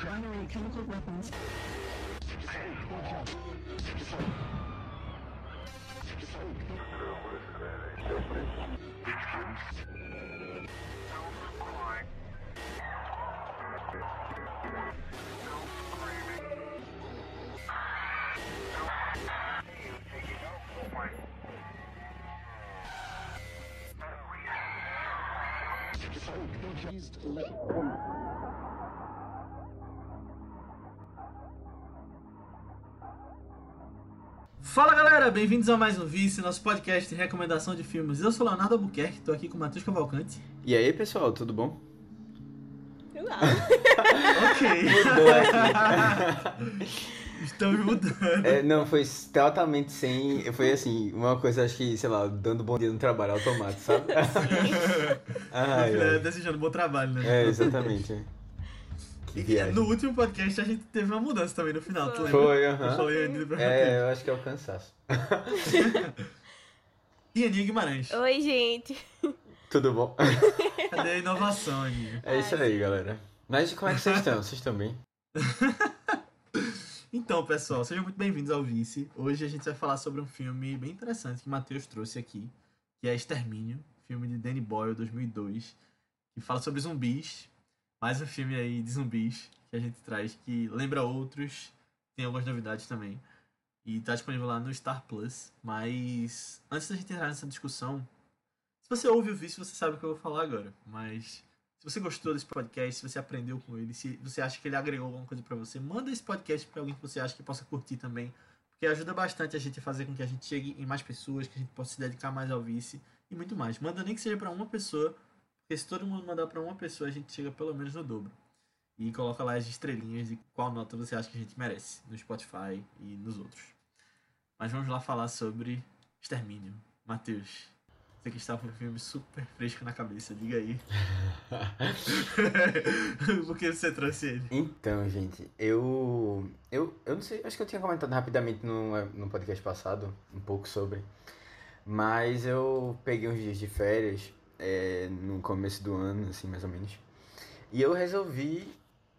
Generate chemical weapons. Fala galera, bem-vindos a mais um Vice, nosso podcast de recomendação de filmes. Eu sou Leonardo Albuquerque, tô aqui com o Matheus Cavalcante. E aí, pessoal, tudo bom? Uau. Ok. Mudou aqui. Estamos mudando. É, não, foi totalmente sem. Foi assim, uma coisa, acho que, sei lá, dando bom dia no trabalho automático, sabe? Ai, É. Desejando bom trabalho, né? É, exatamente. Que E viagem. no último podcast a gente teve uma mudança também no final, tu lembra? Foi, Eu aham. falei ainda pra É, eu acho que é o cansaço. E Aninha Guimarães. Oi, gente. Tudo bom? Cadê a inovação, Aninha? É isso aí, galera. Mas como é que vocês estão? Vocês estão bem? Então, pessoal, sejam muito bem-vindos ao Vice. Hoje a gente vai falar sobre um filme bem interessante que o Matheus trouxe aqui, que é Extermínio, filme de Danny Boyle, 2002, que fala sobre zumbis. Mais um filme aí de zumbis que a gente traz que lembra outros, tem algumas novidades também. E tá disponível lá no Star Plus. Mas antes da gente entrar nessa discussão, se você ouve o Vice, você sabe o que eu vou falar agora. Mas você gostou desse podcast, se você aprendeu com ele, se você acha que ele agregou alguma coisa pra você, manda esse podcast pra alguém que você acha que possa curtir também, porque ajuda bastante a gente a fazer com que a gente chegue em mais pessoas, que a gente possa se dedicar mais ao vice e muito mais. Manda nem que seja pra uma pessoa, porque se todo mundo mandar pra uma pessoa, a gente chega pelo menos no dobro. E coloca lá as estrelinhas de qual nota você acha que a gente merece no Spotify e nos outros. Mas vamos lá falar sobre Extermínio. Matheus, que está com um filme super fresco na cabeça, diga aí. Por que você trouxe ele? Então, gente, eu. Eu, eu não sei, acho que eu tinha comentado rapidamente no, no podcast passado um pouco sobre. Mas eu peguei uns dias de férias é, no começo do ano, assim, mais ou menos. E eu resolvi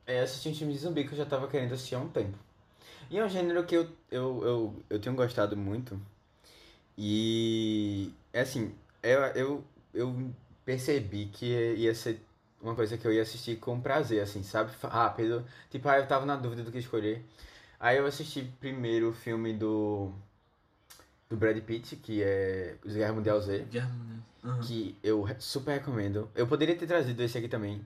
é, assistir um filme de zumbi que eu já tava querendo assistir há um tempo. E é um gênero que eu, eu, eu, eu tenho gostado muito. E, é assim, eu, eu, eu percebi que ia ser uma coisa que eu ia assistir com prazer, assim, sabe? Rápido. Tipo, aí eu tava na dúvida do que escolher. Aí eu assisti primeiro o filme do, do Brad Pitt, que é Os Guerra Mundial Z Guilherme, né? Aham. que eu super recomendo. Eu poderia ter trazido esse aqui também,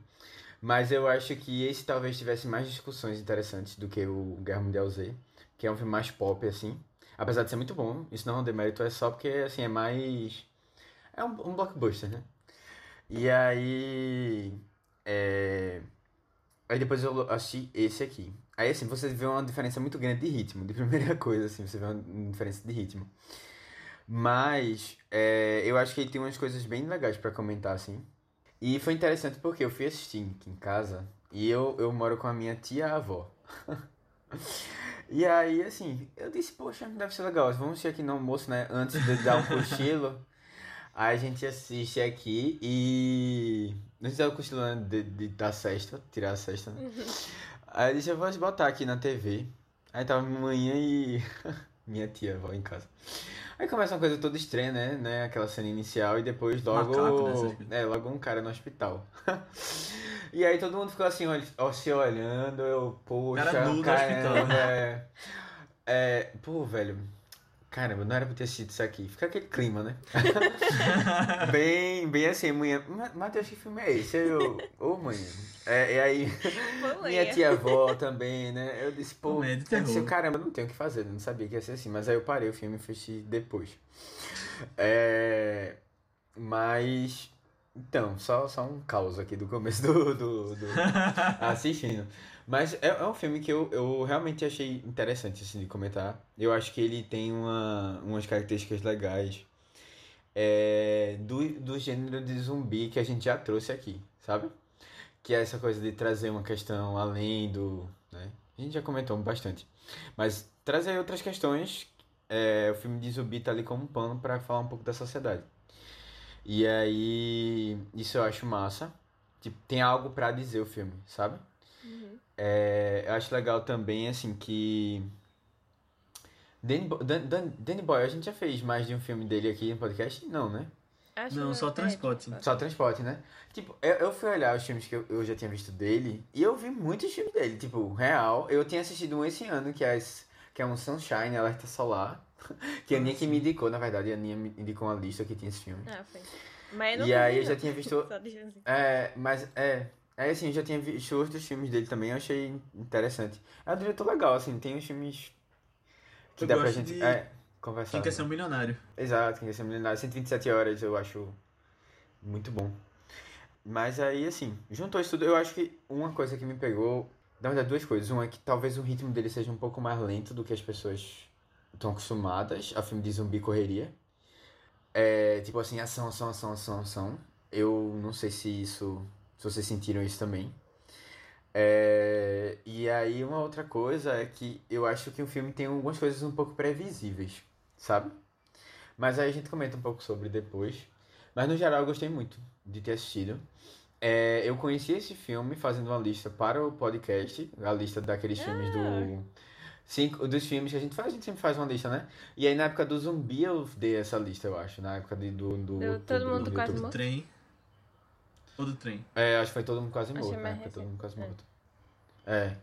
mas eu acho que esse talvez tivesse mais discussões interessantes do que o Guerra Mundial Z, que é um filme mais pop, assim. Apesar de ser muito bom, isso não é um demérito, é só porque, assim, é mais... É um, um blockbuster, né? E aí... É... Aí depois eu assisti esse aqui. Aí, assim, você vê uma diferença muito grande de ritmo, de primeira coisa, assim, você vê uma diferença de ritmo. Mas é, eu acho que ele tem umas coisas bem legais pra comentar, assim. E foi interessante porque eu fui assistir aqui em casa e eu, eu moro com a minha tia-avó. E aí, assim, eu disse, poxa, deve ser legal. Vamos assistir aqui no almoço, né? Antes de dar um cochilo. Aí a gente assiste aqui e. A gente tava cochilando de, de, da cesta, tirar a cesta, né? Aí eu disse, eu vou botar aqui na TV. Aí tava minha manhã e minha tia, avó em casa. Aí começa uma coisa toda estranha, né? né? Aquela cena inicial e depois logo. Macaco, né. É, logo um cara no hospital. e aí todo mundo ficou assim, ó, se olhando, eu, poxa, Cara nu no hospital, caramba, é, é, pô, velho. Caramba, não era pra ter assistido isso aqui. Fica aquele clima, né? bem, bem assim, manhã. "Ma- Matheus, que filme é esse? Eu, ô, mãe. É, e aí, minha tia-avó também, né? Eu disse, pô, e eu disse, caramba, não tenho o que fazer, eu não sabia que ia ser assim. Mas aí eu parei o filme e fui assistir depois. É, mas, então, só, só um caos aqui do começo do, do, do- assistindo. Mas é, é um filme que eu, eu realmente achei interessante, assim, de comentar. Eu acho que ele tem uma, umas características legais é, do, do gênero de zumbi que a gente já trouxe aqui, sabe? Que é essa coisa de trazer uma questão além do. Né? A gente já comentou bastante. Mas trazer outras questões, é, o filme de zumbi tá ali como um pano para falar um pouco da sociedade. E aí, isso eu acho massa. Tipo, tem algo pra dizer o filme, sabe? Uhum. É, eu acho legal também, assim, que. Danny, Bo- Dan- Dan- Danny Boy, a gente já fez mais de um filme dele aqui no podcast? Não, né? Acho Não, que só é, transporte. Só transporte, né? Tipo, eu, eu fui olhar os filmes que eu, eu já tinha visto dele e eu vi muitos filmes dele. Tipo, real, eu tinha assistido um esse ano, que é, as- que é um Sunshine, Alerta Solar. Que a Aninha que me indicou, na verdade, a Aninha me indicou uma lista que tinha esse filme. Ah, foi. Mas eu E nunca aí vi, eu já não. tinha visto assim. É, mas é. É assim, eu já tinha visto outros filmes dele também, eu achei interessante. É um diretor legal, assim, tem uns filmes que Eu dá pra gente de é, conversar. Quem quer ser um milionário? Exato, quem quer ser um milionário. 127 horas eu acho muito bom. Mas aí, assim, juntou isso tudo, eu acho que uma coisa que me pegou, na verdade, duas coisas. Uma é que talvez o ritmo dele seja um pouco mais lento do que as pessoas estão acostumadas a filme de zumbi correria. É, tipo assim, ação, ação, ação, ação, ação. Eu não sei se isso. Se vocês sentiram isso também. É, e aí uma outra coisa é que eu acho que o filme tem algumas coisas um pouco previsíveis, sabe? Mas aí a gente comenta um pouco sobre depois. Mas no geral eu gostei muito de ter assistido. É, eu conheci esse filme fazendo uma lista para o podcast, a lista daqueles filmes do. Cinco, dos filmes que a gente faz, a gente sempre faz uma lista, né? E aí na época do zumbi eu dei essa lista, eu acho. Na época de, do, do, Do Todo Mundo do Quase. Do Morto. trem. Ou do trem? É, acho que foi todo mundo quase morto, né? Foi todo mundo quase É. morto. É.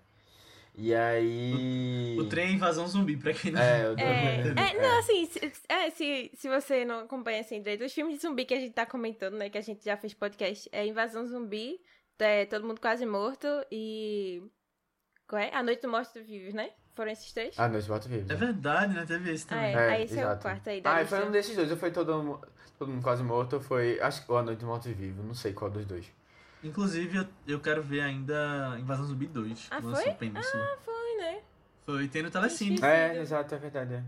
E aí. O trem é invasão zumbi, pra quem não É, o do... É, é, não, assim, se, é, se, se você não acompanha assim direito, os filmes de zumbi que a gente tá comentando, né, que a gente já fez podcast, é Invasão Zumbi, é Todo Mundo Quase Morto e... Qual é? A Noite do Morto Vivos, né? Foram esses três? Ah, Noite Morto Vivo. É verdade, né? Teve esse Ah, também. é. É, aí esse é o exato. quarto aí da Ah, foi um desses dois. Ou foi todo, Mu- todo mundo quase morto, foi. Acho que. Ou a Noite Morto Vivo, não sei qual dos dois. Inclusive, eu, eu quero ver ainda Invasão Zumbi 2. Ah, lançou foi? Península. Foi, né? Foi, tem no Telecine. Sim. É, exato, é verdade. É.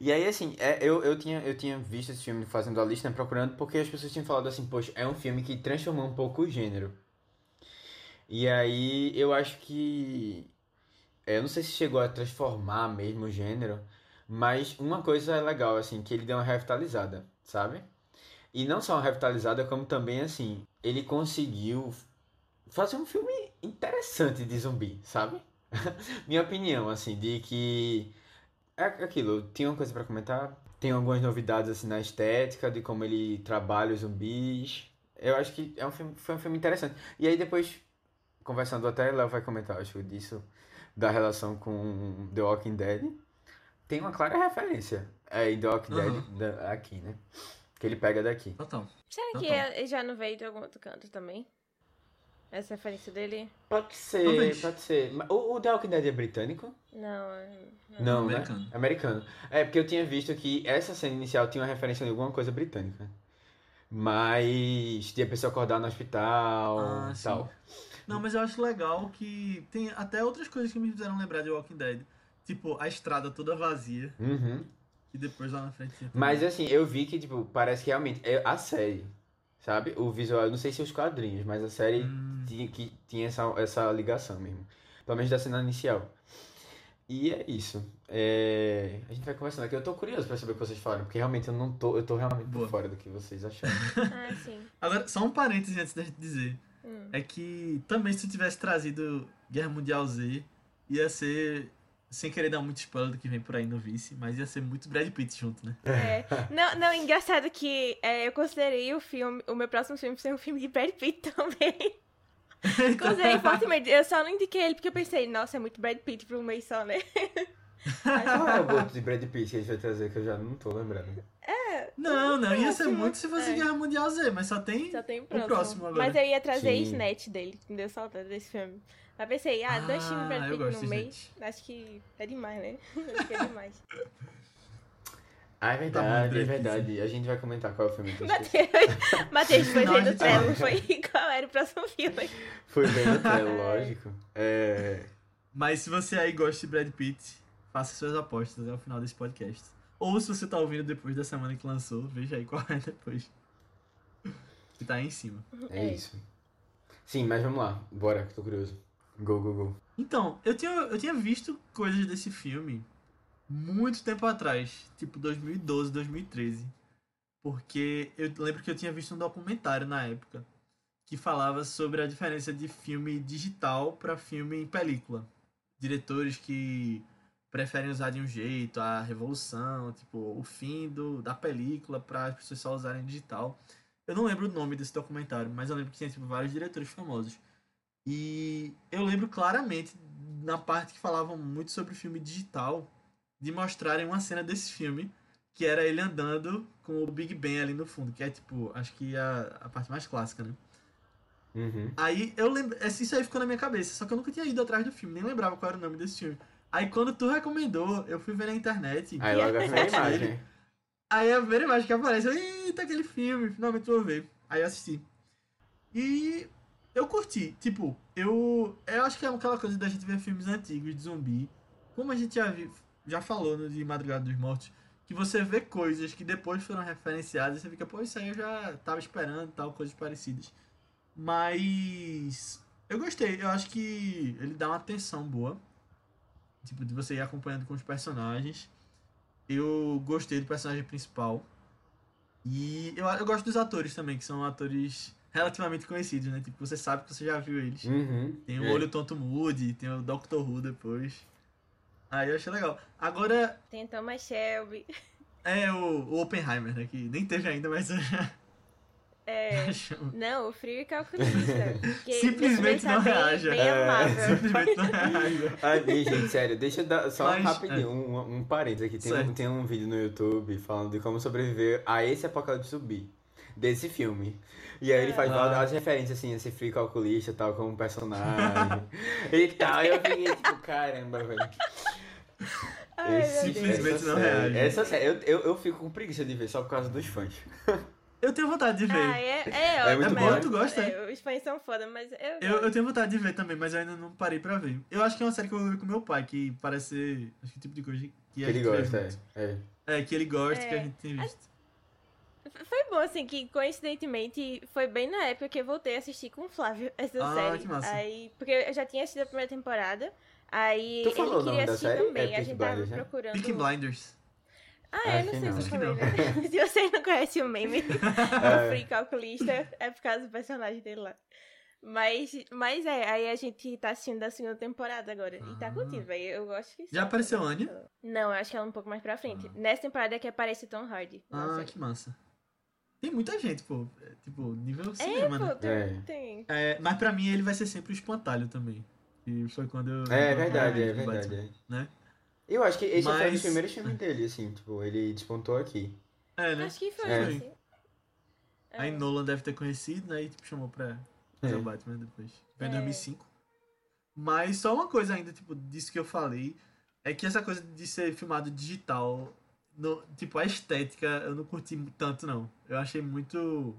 E aí, assim, é, eu, eu, tinha, eu tinha visto esse filme fazendo a lista, né, procurando, porque as pessoas tinham falado assim, poxa, é um filme que transformou um pouco o gênero. E aí, eu acho que. é, Eu não sei se chegou a transformar mesmo o gênero, mas uma coisa é legal, assim, que ele deu uma revitalizada, sabe? E não só uma revitalizada, como também, assim, ele conseguiu fazer um filme interessante de zumbi, sabe? Minha opinião, assim, de que é aquilo, tinha uma coisa pra comentar, tem algumas novidades assim na estética, de como ele trabalha os zumbis. Eu acho que é um filme, foi um filme interessante. E aí depois, conversando até, Léo vai comentar, acho, disso, da relação com The Walking Dead. Tem uma clara referência é, em The Walking Dead Uhum. da- aqui, né? Que ele pega daqui. Total. Será que Total. ele já não veio de algum outro canto também? Essa referência dele? Pode ser, Talvez. pode ser. O, o The Walking Dead é britânico? Não, é- Não, Americano. né? Americano. É, porque eu tinha visto que essa cena inicial tinha uma referência de alguma coisa britânica. Mas de a pessoa acordar no hospital Ah, e sim. tal. Não, mas eu acho legal que tem até outras coisas que me fizeram lembrar de Walking Dead. Tipo, a estrada toda vazia. Uhum. E depois lá na frente Mas assim, eu vi que, tipo, parece que realmente é a série, sabe? O visual, eu não sei se os quadrinhos, mas a série Hum. tinha, que, tinha essa, essa ligação mesmo. Pelo menos da cena inicial. E é isso. É, A gente vai conversando aqui. Eu tô curioso pra saber o que vocês falaram, porque realmente eu não tô. Eu tô realmente Boa. fora do que vocês acharam. Ah, sim. Agora, só um parêntese antes da gente dizer. Hum. É que também se tu tivesse trazido Guerra Mundial Z, ia ser. Sem querer dar muito spoiler do que vem por aí no vice, mas ia ser muito Brad Pitt junto, né? É. Não, não, engraçado que é, eu considerei o filme, o meu próximo filme ser um filme de Brad Pitt também. considerei fortemente. Eu só não indiquei ele porque eu pensei, nossa, é muito Brad Pitt pra um mês só, né? Qual é o outro de Brad Pitt que a gente vai trazer que eu já não tô lembrando? Não, não, ia É, ser muito se fosse é. Guerra Mundial Z, mas só tem. Só tem o O próximo. próximo agora. Mas eu ia trazer Sim. Snatch dele, que me deu saudade desse filme. Mas pensei, ah, dois Ah, filmes Brad eu Pitt gosto no mês, acho que é demais, né? acho que é demais. Ah, é Tá verdade, bom, é verdade. A gente vai comentar qual é o filme que eu esqueci. Matheus, Matheus foi gente trelo, vai. foi qual era o próximo filme. Foi bem no trailer, lógico. É... Mas se você aí gosta de Brad Pitt, faça suas apostas até o final desse podcast. Ou se você tá ouvindo depois da semana que lançou, veja aí qual é depois. Que tá aí em cima. é isso. Sim, mas vamos lá. Bora, que tô curioso. Go, go, go. Então, eu tinha, eu tinha visto coisas desse filme muito tempo atrás, tipo 2012, 2013. porque eu lembro que eu tinha visto um documentário na época que falava sobre a diferença de filme digital para filme em película. Diretores que preferem usar de um jeito a revolução, tipo, o fim do, da película para as pessoas só usarem digital. Eu não lembro o nome desse documentário, mas eu lembro que tinha tipo, vários diretores famosos. E eu lembro claramente, na parte que falavam muito sobre o filme digital, de mostrarem uma cena desse filme, que era ele andando com o Big Ben ali no fundo, que é tipo, acho que a, a parte mais clássica, né? Uhum. Aí eu lembro, isso aí ficou na minha cabeça, só que eu nunca tinha ido atrás do filme, nem lembrava qual era o nome desse filme. Aí quando tu recomendou, eu fui ver na internet. Aí logo a imagem. Aí a primeira imagem que aparece, eu, eita, aquele filme, finalmente vou ver. Aí eu assisti. E eu curti. Tipo, eu, eu acho que é aquela coisa da gente ver filmes antigos de zumbi. Como a gente já, vi, já falou no de Madrugada dos Mortos, que você vê coisas que depois foram referenciadas e você fica, pô, isso aí eu já tava esperando tal, coisas parecidas. Mas eu gostei, eu acho que ele dá uma atenção boa. Tipo, de você ir acompanhando com os personagens. Eu gostei do personagem principal. E eu, eu gosto dos atores também, que são atores relativamente conhecidos, né? Tipo, você sabe que você já viu eles. Uhum. Tem o É. Olho Tonto Moody, tem o Doctor Who depois. Aí eu achei legal. Agora, Tem Thomas Shelby. é o, o Oppenheimer, né? Que nem teve ainda, mas eu já, É. Não, o frio e calculista. Simplesmente não pensar reaja. Bem, bem É. Simplesmente não. Ai, bem, gente, sério, deixa eu dar só Mas, rapidinho, um, um parênteses aqui. Tem um, tem um vídeo no YouTube falando de como sobreviver a esse apocalipse zumbi, desse filme. E aí ele faz Ah. várias referências, assim, esse frio calculista, tal, como personagem e tal. E eu fiquei tipo, caramba, velho. Ai. Simplesmente não reage. Essa série, eu, eu, eu fico com preguiça de ver só por causa dos fãs. Eu tenho vontade de ver. Ah, é, é, É ótimo. muito bom, é, tu gosta, É, os fãs são foda, mas eu. Eu, eu tenho vontade de ver também, mas eu ainda não parei pra ver. Eu acho que é uma série que eu vou ver com meu pai, que parece ser. Acho que o tipo de coisa que, Que a ele gosta, é. é. É, que ele gosta, que a É. gente tem visto. Foi bom, assim, que coincidentemente foi bem na época que eu voltei a assistir com o Flávio essa Ah, série. que massa. Aí, porque eu já tinha assistido a primeira temporada. Aí Tu ele queria assistir série? também. É a gente tava Blinders, né? procurando. Peaky Blinders. Ah, eu não sei não. se eu falei, né? Se vocês não conhecem o meme, É. o Free Calculista, é por causa do personagem dele lá. Mas, mas é, aí a gente tá assistindo a segunda temporada agora. E tá Ah. curtindo, velho. Eu gosto que Já apareceu a Anya? Não, eu acho que ela é um pouco mais pra frente. Ah. Nessa temporada é que aparece o Tom Hardy. Ah, que massa. Tem muita gente, pô. É, tipo, nível É, cinema, pô, né? tem. É. tem. É, mas pra mim ele vai ser sempre o espantalho também. E foi quando eu. É eu verdade, é o verdade. Batman, é. Né? Eu acho que esse foi um dos Mas- primeiros filmes dele, assim, tipo, ele despontou aqui. É, né? Acho que foi. É. assim. Aí É. Nolan deve ter conhecido, né? E tipo, chamou pra fazer É. o Batman depois. Foi em É. 2005. Mas só uma coisa ainda, tipo, disso que eu falei, é que essa coisa de ser filmado digital, no, tipo, a estética eu não curti tanto, não. Eu achei muito.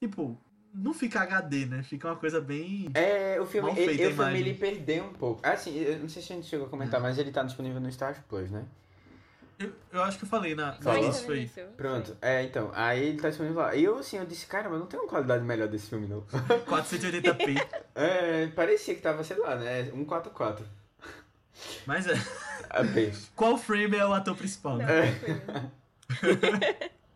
Tipo, não fica HD, né? Fica uma coisa bem. É, o filme, Mal ele, feita a o filme ele perdeu um pouco. Ah, sim, eu não sei se a gente chegou a comentar, mas ele tá disponível no Star Plus, né? Eu, eu acho que eu falei na. Falou? No início, isso. Pronto, é, então, aí ele tá disponível lá. E eu, assim, eu disse, cara, mas não tem uma qualidade melhor desse filme, não. 480p. É, parecia que tava, sei lá, né, 144. Mas é. Qual frame é o ator principal? Não, né? tranquilo.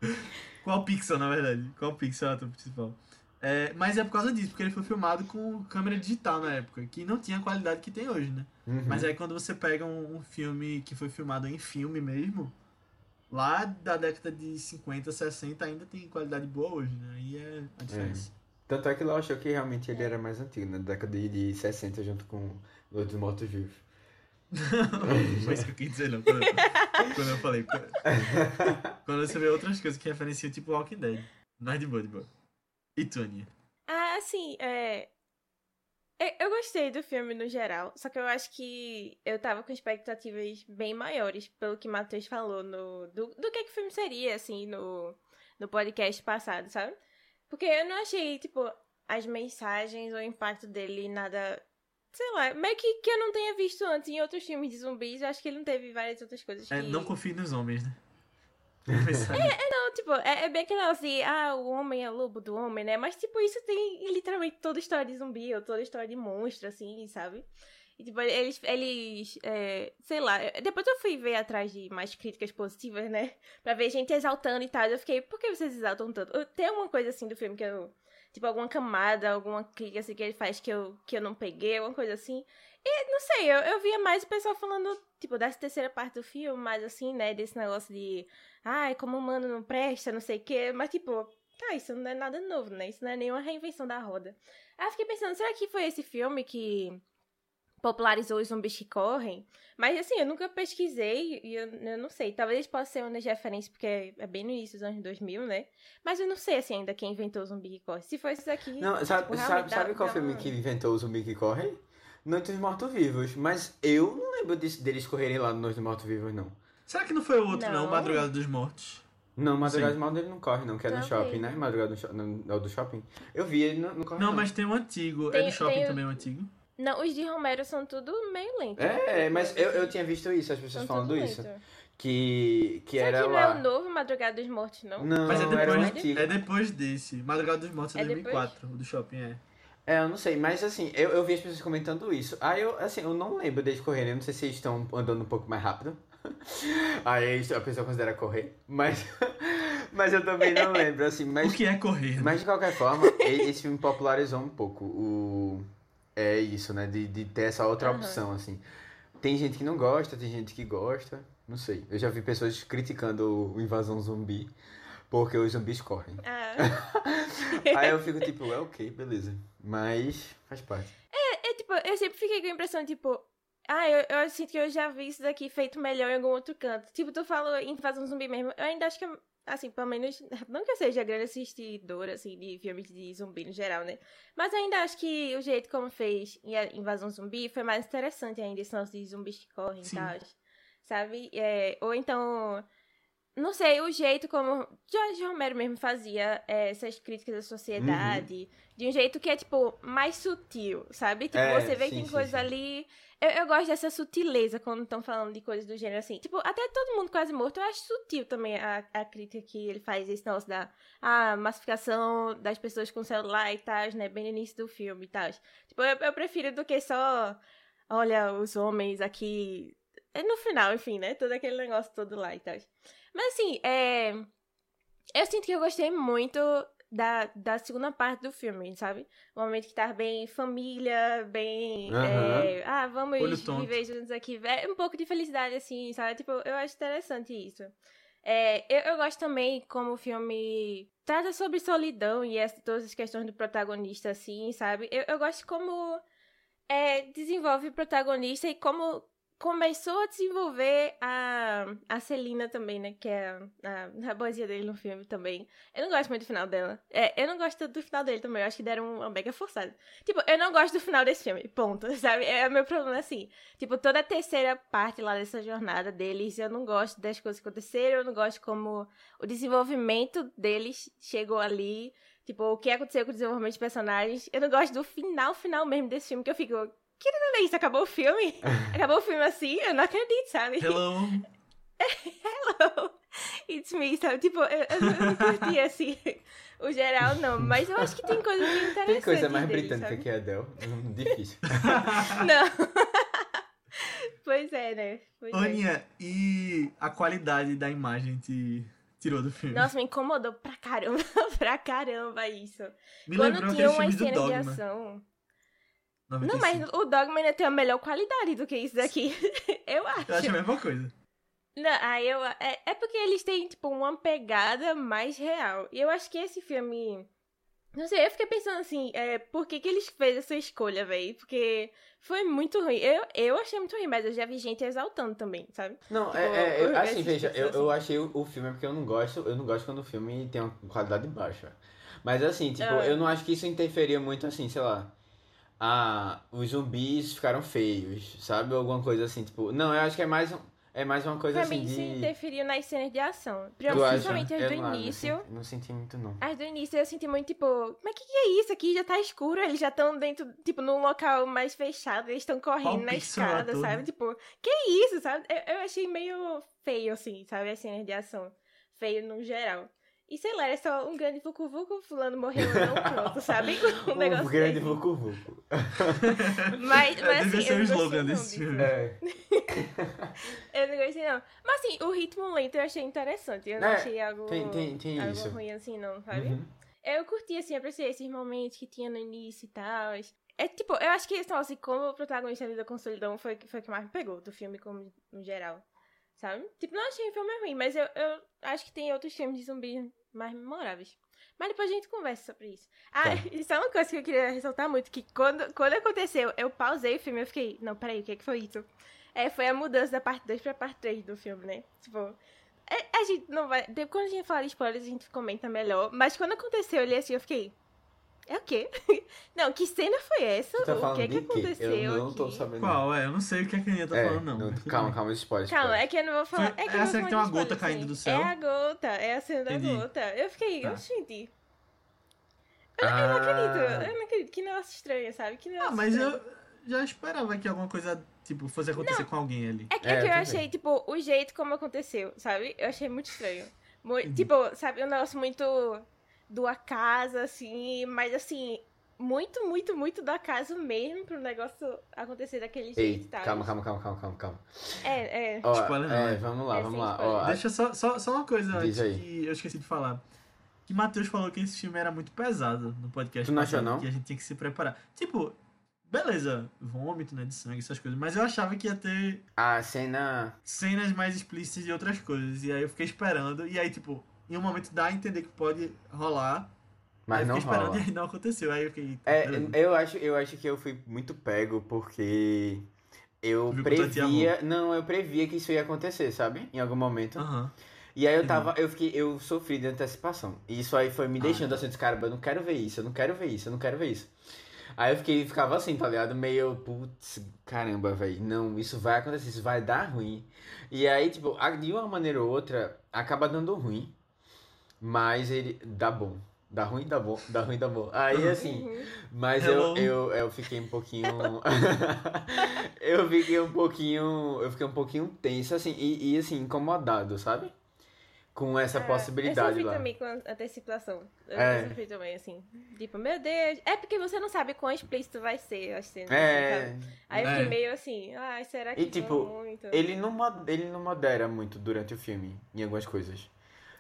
Qual pixel, na verdade? Qual pixel é o ator principal? É, mas é por causa disso, porque ele foi filmado com câmera digital na época, que não tinha a qualidade que tem hoje, né? Uhum. Mas aí quando você pega um, um filme que foi filmado em filme mesmo, lá da década de 50, 60 ainda tem qualidade boa hoje, né? Aí é a diferença. Tanto é que ele achou que realmente ele era mais antigo, na década de, de 60, junto com Los dos Mortos Vivos. Não foi isso que eu quis dizer, não. Quando eu, quando eu falei. Quando você vê outras coisas que referenciam, tipo Walking Dead. Mas de boa, de boa. E Aninha? Ah, assim, é. é, Eu gostei do filme no geral, só que eu acho que eu tava com expectativas bem maiores, pelo que Matheus falou no, do, do que, que o filme seria, assim, no, no podcast passado, sabe? Porque eu não achei, tipo, as mensagens ou o impacto dele nada. Sei lá, meio que, que eu não tenha visto antes em outros filmes de zumbis, eu acho que ele não teve várias outras coisas que. É, não confie nos homens, né? Pensar nisso. Não, tipo, é, é bem aquele negócio de, ah, o homem é lobo do homem, né? Mas, tipo, isso tem em literalmente toda história de zumbi ou toda história de monstro, assim, sabe? E, tipo, eles, eles é, sei lá, depois eu fui ver atrás de mais críticas positivas, né? Pra ver gente exaltando e tal. Eu fiquei, por que vocês exaltam tanto? Tem uma coisa assim do filme que eu. Tipo, alguma camada, alguma crítica assim que ele faz que eu, que eu não peguei, alguma coisa assim. E não sei, eu, eu via mais o pessoal falando, tipo, dessa terceira parte do filme, mais assim, né? Desse negócio de. Ai, como o humano não presta, não sei o quê. Mas, tipo, tá, isso não é nada novo, né? Isso não é nenhuma reinvenção da roda. Aí eu fiquei pensando, será que foi esse filme que popularizou os zumbis que correm? Mas assim, eu nunca pesquisei e eu, eu não sei. Talvez possa ser uma das referências, porque é bem no início dos anos 2000, né? Mas eu não sei assim ainda quem inventou o zumbi que corre. Se fosse isso aqui. Não, sabe, tipo, sabe, sabe qual dá filme uma- que inventou o zumbi que corre? Noite dos Mortos-Vivos. Mas eu não lembro disso- deles correrem lá no Noite dos Mortos-Vivos, não. Será que não foi o outro, não? Não. Madrugada dos Mortos. Não, Madrugada Sim. dos Mortos ele não corre, não, que é no shopping, né? Madrugada do, no, é do shopping. Eu vi, ele não, não corre. Não, mas tem um antigo. é Tem- do shopping o- também, o antigo. Não, os de Romero são tudo meio lentos. É, mas eu, eu tinha visto isso, as pessoas São falando isso. lento. Que, que Será era que não lá. é o novo Madrugada dos Mortos, não? Não, Mas é depois, antigo. é depois desse. Madrugada dos Mortos é É 2004. O do shopping é. É, eu não sei, mas assim, eu, eu vi as pessoas comentando isso. Aí eu, assim, eu não lembro deles correrem, eu não sei se eles estão andando um pouco mais rápido. Aí a pessoa considera correr, mas, mas eu também não lembro, assim, mas, O que é correr? né? mas de qualquer forma, esse filme popularizou um pouco o... É isso, né, de, de ter essa outra Aham. opção, assim. Tem gente que não gosta, tem gente que gosta, não sei. Eu já vi pessoas criticando o Invasão Zumbi, porque os zumbis correm. Ah. Aí eu fico tipo, é ok, beleza. Mas faz parte. É tipo, eu sempre fiquei com a impressão, tipo, ah, eu, eu sinto que eu já vi isso daqui feito melhor em algum outro canto. Tipo, tu falou em Invasão Zumbi mesmo. Eu ainda acho que, assim, pelo menos, não que eu seja grande assistidora, assim, de filmes de zumbi no geral, né? Mas ainda acho que o jeito como fez Invasão Zumbi foi mais interessante ainda, esse nosso de zumbis que correm e tal. Sabe? É, ou então. Não sei, o jeito como Jorge Romero mesmo fazia é, essas críticas da sociedade, de um jeito que é, tipo, mais sutil, sabe? Tipo, É, você vê que sim, tem sim, coisas sim. ali. Eu, eu gosto dessa sutileza quando estão falando de coisas do gênero assim. Tipo, até todo mundo quase morto, eu acho sutil também a, a crítica que ele faz, esse negócio da a massificação das pessoas com celular e tal, né? Bem no início do filme e tal. Tipo, eu, eu prefiro do que só. Olha, os homens aqui. É no final, enfim, né? Todo aquele negócio todo lá e tal. Mas assim, é. Eu sinto que eu gostei muito da, da segunda parte do filme, sabe? O momento que tá bem família, bem. Aham. é, ah, vamos Olho tonto. viver juntos aqui. É um pouco de felicidade, assim, sabe? Tipo, eu acho interessante isso. É, eu, eu gosto também como o filme trata sobre solidão e essa, todas as questões do protagonista, assim, sabe? Eu, eu gosto como é, desenvolve o protagonista e como começou a desenvolver a, a Celina também, né? Que é a, a, dele no filme também. Eu não gosto muito do final dela. É, eu não gosto do final dele também. Eu acho que deram uma mega forçada. Tipo, eu não gosto do final desse filme. Ponto. Sabe? É meu problema assim. Tipo, toda a terceira parte lá dessa jornada deles, eu não gosto das coisas que aconteceram. Eu não gosto como o desenvolvimento deles chegou ali. Tipo, o que aconteceu com o desenvolvimento de personagens. Eu não gosto do final, final mesmo desse filme, que eu fico. Que não é isso? Acabou o filme? Acabou o filme assim? Eu não acredito, sabe? Hello. Hello, it's me, sabe? Tipo, eu, eu não- curti assim o geral, não. Mas eu acho que tem coisas bem interessantes. Tem coisa mais dele, britânica sabe? que a Adele. Hum, Difícil. Não. pois é, né? Pois é. Aninha, e a qualidade da imagem te tirou do filme? Nossa, me incomodou pra caramba, pra caramba isso. Me Quando lembrou tinha umas cenas de ação. 95. Não, mas o Dogma ainda tem a melhor qualidade do que isso daqui. eu acho. Eu acho a mesma coisa. Não, aí eu. É, é porque eles têm, tipo, uma pegada mais real. E eu acho que esse filme. Não sei, eu fiquei pensando assim, é, por que, que eles fez essa escolha, velho? Porque foi muito ruim. Eu, eu achei muito ruim, mas eu já vi gente exaltando também, sabe? Não, Tipo, é, é, eu- eu assim, veja, eu, pessoas eu assim. achei o, o filme é porque eu não gosto, eu não gosto quando o filme tem uma qualidade baixa. Mas assim, tipo, Ah. eu não acho que isso interferia muito assim, sei lá. Ah, os zumbis ficaram feios, sabe? Alguma coisa assim, tipo. Não, eu acho que é mais, um- é mais uma coisa pra assim mim, de. interferiu nas cenas de ação. Principalmente as do não início. assim, não senti muito, não. As do início eu senti muito, tipo, mas que que é isso? Aqui já tá escuro, eles já estão dentro, tipo, num local mais fechado, eles estão correndo na escada, sabe? Tipo, que isso, sabe? Eu, eu achei meio feio, assim, sabe? As cenas de ação. Feio no geral. E sei lá, era só um grande vucu-vucu, fulano morreu não, pronto, sabe? Um negócio Um grande desse. vucu vucu. Mas, É, mas devia assim, ser eu o não slogan gostei não desse filme. É. Eu não gostei não. Mas assim, o ritmo lento eu achei interessante. Eu não É, achei algo, tem- tem- tem algo isso. ruim assim não, sabe? Uhum. Eu curti, assim, apreciei esses momentos que tinha no início e tal. É tipo, eu acho que esse negócio, assim, como o protagonista lida com solidão foi, foi o que mais me pegou do filme, como no geral. Sabe? Tipo, não achei o filme ruim, mas eu, eu acho que tem outros filmes de zumbi mais memoráveis. Mas depois a gente conversa sobre isso. Ah, Tá. isso é uma coisa que eu queria ressaltar muito, que quando, quando aconteceu, eu pausei o filme e eu fiquei, não, peraí, o que, que foi isso? É, foi a mudança da parte 2 pra parte 3 do filme, né? Tipo, é, a gente não vai. Depois, quando a gente falar de spoilers, a gente comenta melhor. Mas quando aconteceu, eu olhei assim, eu fiquei. É o quê? Não, que cena foi essa? Tá o que que de quê? aconteceu Eu não aqui? tô sabendo. Qual? É, eu não sei o que a Kenia tá É, falando, não. não, calma, calma, spoiler. Calma, é que eu não vou falar. Foi- É que é eu a não cena vou que tem uma gota spoiler, caindo do céu? É a gota, é a cena Entendi. da gota. Eu fiquei, Tá. Eu Eu não acredito, eu não acredito. Que negócio estranho, sabe? Que negócio Ah, mas estranho. eu já esperava que alguma coisa, tipo, fosse acontecer com alguém ali. É que, É, é que eu eu também. achei, tipo, o jeito como aconteceu, sabe? Eu achei muito estranho. Mu- Uhum. Tipo, sabe, um negócio muito do acaso, assim, mas assim, muito, muito, muito do acaso mesmo pro negócio acontecer daquele jeito Ei, e tal. calma, calma, calma, calma, calma, calma. É, é. Ó, Spoiler não, é, né? vamos lá, É, vamos sem lá. spoiler. Ó, a- Deixa só, só, só uma coisa antes aí. que eu esqueci de falar. Que Matheus falou que esse filme era muito pesado no podcast. Tu não achou, não? Que a gente tinha que se preparar. Tipo, beleza, vômito, né, de sangue, essas coisas. Mas eu achava que ia ter a cena. cenas mais explícitas de outras coisas. E aí eu fiquei esperando. E aí, tipo, em um momento dá a entender que pode rolar. Mas não esperando rola. e aí não aconteceu. Aí eu fiquei. É, eu acho, eu acho que eu fui muito pego porque eu previa. Não, eu previa que isso ia acontecer, sabe? Em algum momento. Aham. E aí eu tava, eu fiquei, eu sofri de antecipação. E isso aí foi me Ah, deixando tá. assim, cara, eu não quero ver isso, eu não quero ver isso, eu não quero ver isso. Aí eu fiquei, ficava assim, tá ligado? Meio, putz, caramba, velho, não, isso vai acontecer, isso vai dar ruim. E aí, tipo, de uma maneira ou outra, acaba dando ruim, mas ele dá bom. Dá ruim, dá bom, dá ruim, dá bom. Aí, assim, Uhum. mas eu, Hello. eu, eu fiquei um pouquinho. eu fiquei um pouquinho. Eu fiquei um pouquinho tenso, assim, e, e, assim, incomodado, sabe? Com essa É, possibilidade Eu sofri lá. também com a antecipação. Eu É. sofri também, assim. Tipo, meu Deus. É porque você não sabe quão explícito vai ser as cenas. assim, É. sabe? Aí eu É. fiquei meio assim, ai, será que E, tipo, muito? Ele não, ele não modera muito durante o filme, em algumas coisas.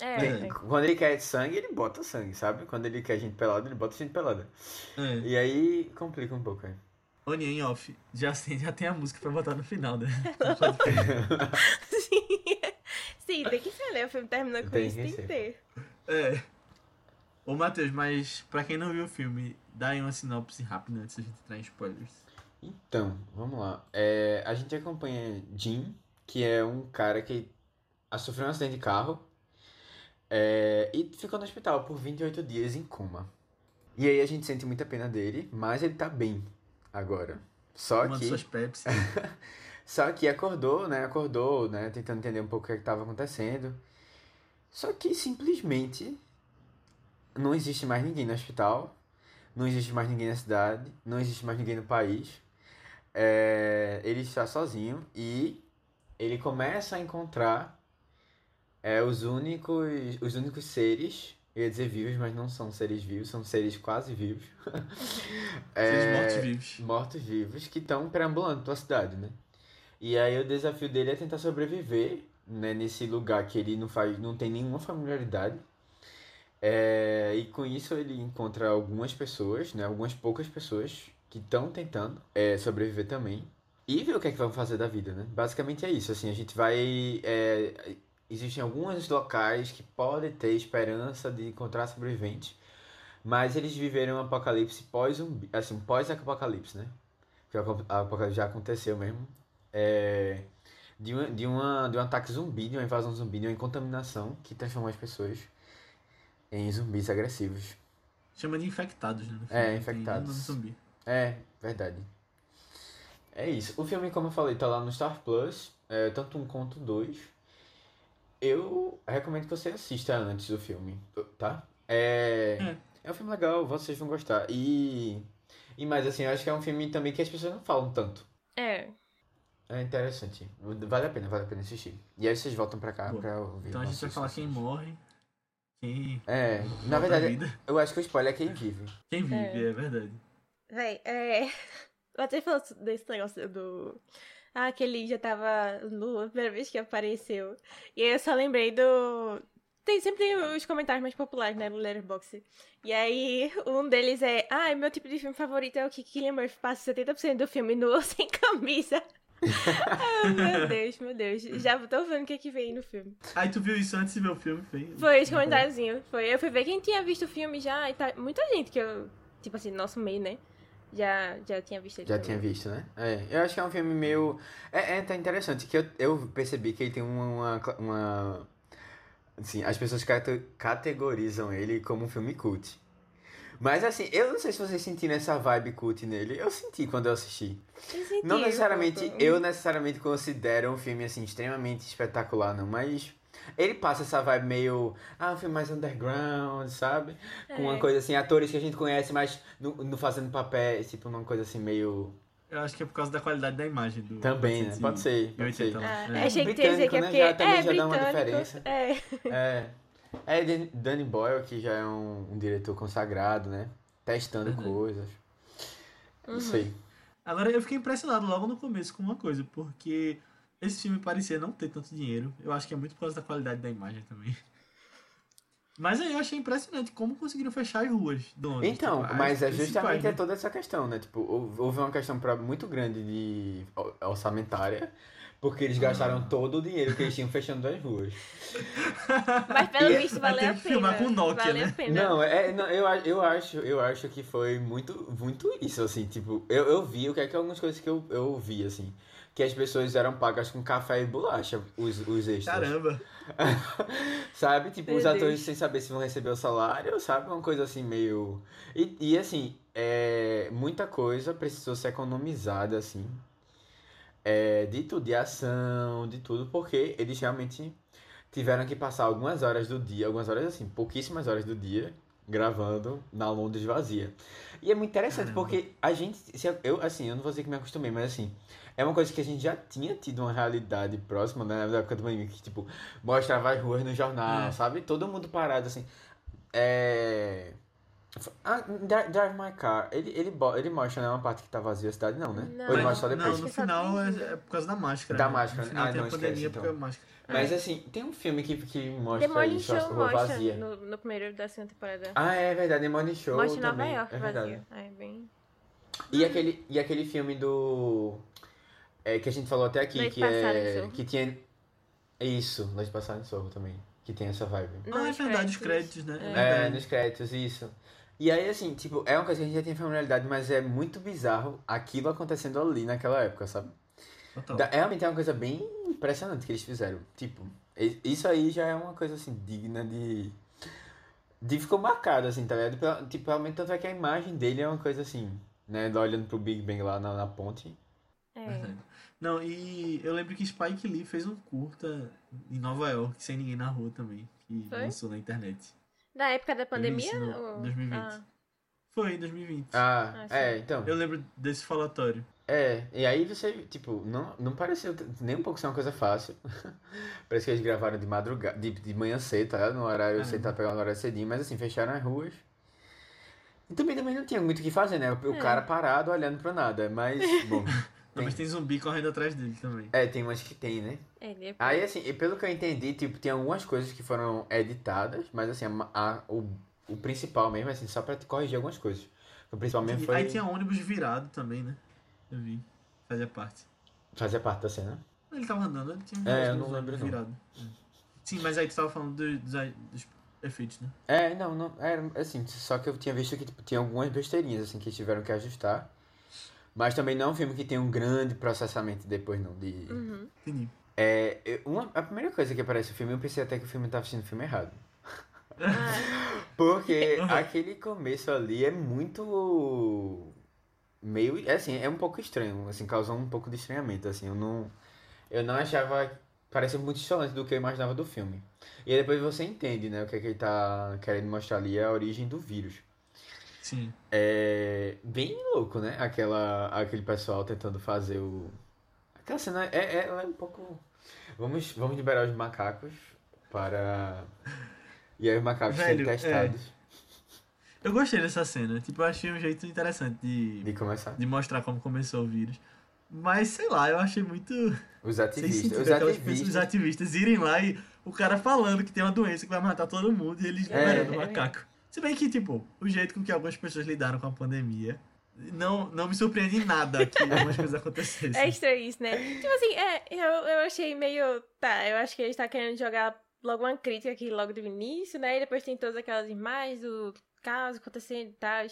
É, É. Quando ele quer sangue, ele bota sangue, sabe? Quando ele quer gente pelada, ele bota gente pelada. É. E aí complica um pouco, é. Onion off. Já, tem- já tem a música pra botar no final, né? Sim. Sim, tem que ser, né? O filme termina com Tem isso, que tem que ter. É. Ô, Matheus, mas pra quem não viu o filme, dá aí uma sinopse rápida antes da gente entrar em spoilers. Então, vamos lá. É, a gente acompanha Jim, que é um cara que sofreu um acidente de carro é, e ficou no hospital por 28 dias em coma. E aí a gente sente muita pena dele, mas ele tá bem agora. Só Tomando que, suas Pepsi. só que acordou, né? Acordou, né? Tentando entender um pouco o que estava acontecendo. Só que simplesmente não existe mais ninguém no hospital, não existe mais ninguém na cidade, não existe mais ninguém no país. É, ele está sozinho e ele começa a encontrar é, os únicos os únicos seres, eu ia dizer vivos, mas não são seres vivos, são seres quase vivos. Seres É, mortos-vivos. mortos-vivos que estão perambulando pela cidade, né? E aí o desafio dele é tentar sobreviver, né, nesse lugar que ele não faz, não tem nenhuma familiaridade. É, e com isso ele encontra algumas pessoas, né, algumas poucas pessoas que estão tentando é, sobreviver também e ver o que é que vão fazer da vida, né? Basicamente é isso, assim, a gente vai é, existem alguns locais que podem ter esperança de encontrar sobreviventes, mas eles viveram um apocalipse pós-zumbi, assim, pós-apocalipse, né? Que o apo- apocalipse já aconteceu mesmo. É, de, uma, de, uma, de um ataque zumbi, de uma invasão zumbi, de uma contaminação que transformou as pessoas em zumbis agressivos. Chama de infectados, né? É, infectados. zumbi. É, verdade. É isso. O filme, como eu falei, tá lá no Star Plus, é, tanto um quanto dois. Eu recomendo que você assista antes do filme, tá? É, É. é um filme legal, vocês vão gostar. E, e mais assim, eu acho que é um filme também que as pessoas não falam tanto. É. É interessante. Vale a pena, vale a pena assistir. E aí vocês voltam pra cá Boa. pra ouvir. Então a gente vai falar quem morre, Quem. É, na verdade, eu acho que o spoiler é quem vive. Quem vive, É. é, verdade. Véi, é. Eu até falou desse negócio do. Ah, que ele já tava nu a primeira vez que apareceu. E aí eu só lembrei do. Tem, sempre tem os comentários mais populares, né, no Letterboxd. E aí, um deles é: Ah, meu tipo de filme favorito é o que Killian Murphy passa 70% do filme nu ou sem camisa. ah, meu Deus, meu Deus. Já tô vendo o que, que vem no filme. Aí tu viu isso antes de ver o filme? Foi, Foi esse comentáriozinho. Foi. Eu fui ver quem tinha visto o filme já e tá. Muita gente que eu. Tipo assim, nosso meio, né? Já, já tinha visto ele. Já também. tinha visto, né? É, eu acho que é um filme meio. É, é tá interessante, que eu, eu percebi que ele tem uma. uma, uma- Assim, as pessoas cate- categorizam ele como um filme cult. Mas assim, eu não sei se vocês sentiram essa vibe cult nele. Eu senti quando eu assisti. Eu senti Não necessariamente, pouco. eu necessariamente considero um filme assim extremamente espetacular, não, mas ele passa essa vibe meio, ah, um filme mais underground, sabe? Com uma É. coisa assim, atores que a gente conhece, mas não, não fazendo papéis, tipo uma coisa assim meio Eu acho que é por causa da qualidade da imagem do. também, né? Pode ser, pode ser. 1980. É. achei que dizer que é Britânico, porque. né? Já também é, já dá uma diferença. É. É. É Dan- Danny Boyle, que já é um, um diretor consagrado, né? Testando Verdade. coisas. Não Uhum. sei. Agora eu fiquei impressionado logo no começo com uma coisa, porque esse filme parecia não ter tanto dinheiro. Eu acho que é muito por causa da qualidade da imagem também. Mas aí eu achei impressionante como conseguiram fechar as ruas Londres. Então, tipo, as mas é justamente né? é toda essa questão, né? Tipo, hou- houve uma questão pra- muito grande de or- orçamentária, porque eles gastaram todo o dinheiro que eles tinham fechando as ruas. Mas pelo visto valeu a pena. filmar com Nokia, valeu né? a pena. Não, é, não, eu, eu acho, eu acho que foi muito, muito isso, assim, tipo, eu, eu vi o que é que algumas coisas que eu, eu vi, assim, que as pessoas eram pagas com café e bolacha, os, os extras. Caramba. Sabe? Tipo, Meu os atores Deus. sem saber se vão receber o salário, sabe? Uma coisa assim meio. E, e assim, é, muita coisa precisou ser economizada, assim. É, de tudo, de ação, de tudo, porque eles realmente tiveram que passar algumas horas do dia, algumas horas assim, pouquíssimas horas do dia, gravando na Londres vazia. E é muito interessante, Caramba. porque a gente. se eu, assim, eu não vou dizer que me acostumei, mas assim. É uma coisa que a gente já tinha tido uma realidade próxima, né? Na época do pandemia, que, tipo, mostrava as ruas no jornal, É. sabe? Todo mundo parado, assim. É... Ah, Dri- Drive My Car, ele, ele, ele mostra, né, uma parte que tá vazia a cidade, não, né? Não. Ou ele Mas- mostra só depois? Não, no só final é, é por causa da máscara. Da né? máscara, No final ah, tem não, a pandemia esquece, por causa então. da máscara. Mas assim, tem um filme que, que mostra Demolition isso, a Show rua mostra vazia. no, no primeiro da segunda temporada. Ah, é verdade, Demolition Show mostra em Nova também, York é vazio. É bem... E aquele, e aquele filme do... É, que a gente falou até aqui, Noite que é... Que tinha... Isso, Noite Passada em Sorro também, que tem essa vibe. Ah, é verdade, os créditos, né? É. É, verdade. nos créditos, isso. E aí, assim, tipo, é uma coisa que a gente já tem familiaridade, mas é muito bizarro aquilo acontecendo ali naquela época, sabe? Da- realmente é uma coisa bem impressionante que eles fizeram. Tipo, isso aí já é uma coisa, assim, digna de... De ficou marcado, assim, tá ligado? Tipo, realmente, tanto é que a imagem dele é uma coisa assim, né? Olhando pro Big Bang lá na, na ponte. É. Não, e eu lembro que Spike Lee fez um curta em Nova York, sem ninguém na rua também, que Foi? lançou na internet. Da época da pandemia? isso no ou- 2020. Ah, Foi em 2020. Ah, Ah, é, então. Eu lembro desse falatório. É, e aí você, tipo, não, não pareceu nem um pouco ser uma coisa fácil. Parece que eles gravaram de madrugada, de, de manhã cedo, tá? No horário, você tá pegando horário cedinho, mas assim, fecharam as ruas. E também, também não tinha muito o que fazer, né? O, o É. cara parado olhando pra nada. Mas, bom. Não, mas tem zumbi correndo atrás dele também. É, tem umas que tem, né? é, depois. Aí, assim, e pelo que eu entendi, tipo, tem algumas coisas que foram editadas, mas assim, a, a- o, o principal mesmo, assim, só pra te corrigir algumas coisas. O principal mesmo foi Aí tinha ônibus virado também, né? Eu vi. Fazia parte. fazer parte da cena. Ele tava andando, ele tinha um É, eu ônibus não lembro, não. virado. É. Sim, mas aí tu tava falando do- dos, dos efeitos, né? É, não, não, era assim, só que eu tinha visto que tipo, tinha algumas besteirinhas assim que tiveram que ajustar. Mas também não é um filme que tem um grande processamento depois não de Uhum. Entendi. é, uma, a primeira coisa que aparece no filme, eu pensei até que o filme tava assistindo o filme errado. Ah, Porque Uhum. aquele começo ali é muito meio, é assim, é um pouco estranho, assim, causou um pouco de estranhamento, assim, eu não eu não achava parece muito distante do que eu imaginava do filme. E aí depois você entende, né, o que é que ele tá querendo mostrar ali é a origem do vírus. Sim. É bem louco, né? Aquela, aquele pessoal tentando fazer o. Aquela cena é, é, é um pouco. Vamos, vamos liberar os macacos para E aí os macacos Velho, sendo é. testados. Eu gostei dessa cena. Tipo, eu achei um jeito interessante de, De começar. de mostrar como começou o vírus. Mas, sei lá, eu achei muito. Os ativistas. sentido Os ativistas. pessoas, os ativistas irem lá e o cara falando que tem uma doença que vai matar todo mundo e eles É. liberando o macaco. Se bem que, tipo, o jeito com que algumas pessoas lidaram com a pandemia não, não me surpreende em nada que algumas coisas acontecessem. É estranho isso, né? Tipo assim, é, eu, eu achei meio. Tá, eu acho que ele tá querendo jogar logo uma crítica aqui logo do início, né? E depois tem todas aquelas imagens do caos acontecendo e tal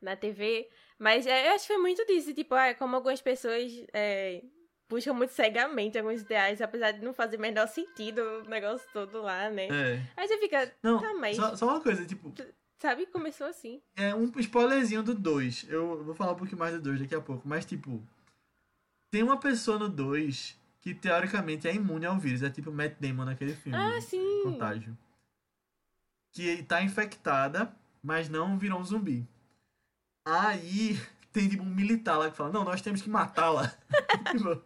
na TV. Mas é, eu acho que foi muito disso, tipo, ah, como algumas pessoas é, buscam muito cegamente alguns ideais, apesar de não fazer o menor sentido o negócio todo lá, né? É. Aí você fica, Não, Tá, mas- só, só uma coisa, tipo, sabe, começou assim. é um spoilerzinho do 2. Eu vou falar um pouquinho mais do 2 daqui a pouco, mas tipo, tem uma pessoa no 2 que teoricamente é imune ao vírus, é tipo Matt Damon naquele filme. Ah, sim. Contágio. Que tá infectada, mas não virou um zumbi. Aí tem tipo um militar lá que fala, não, nós temos que matá-la. Tipo,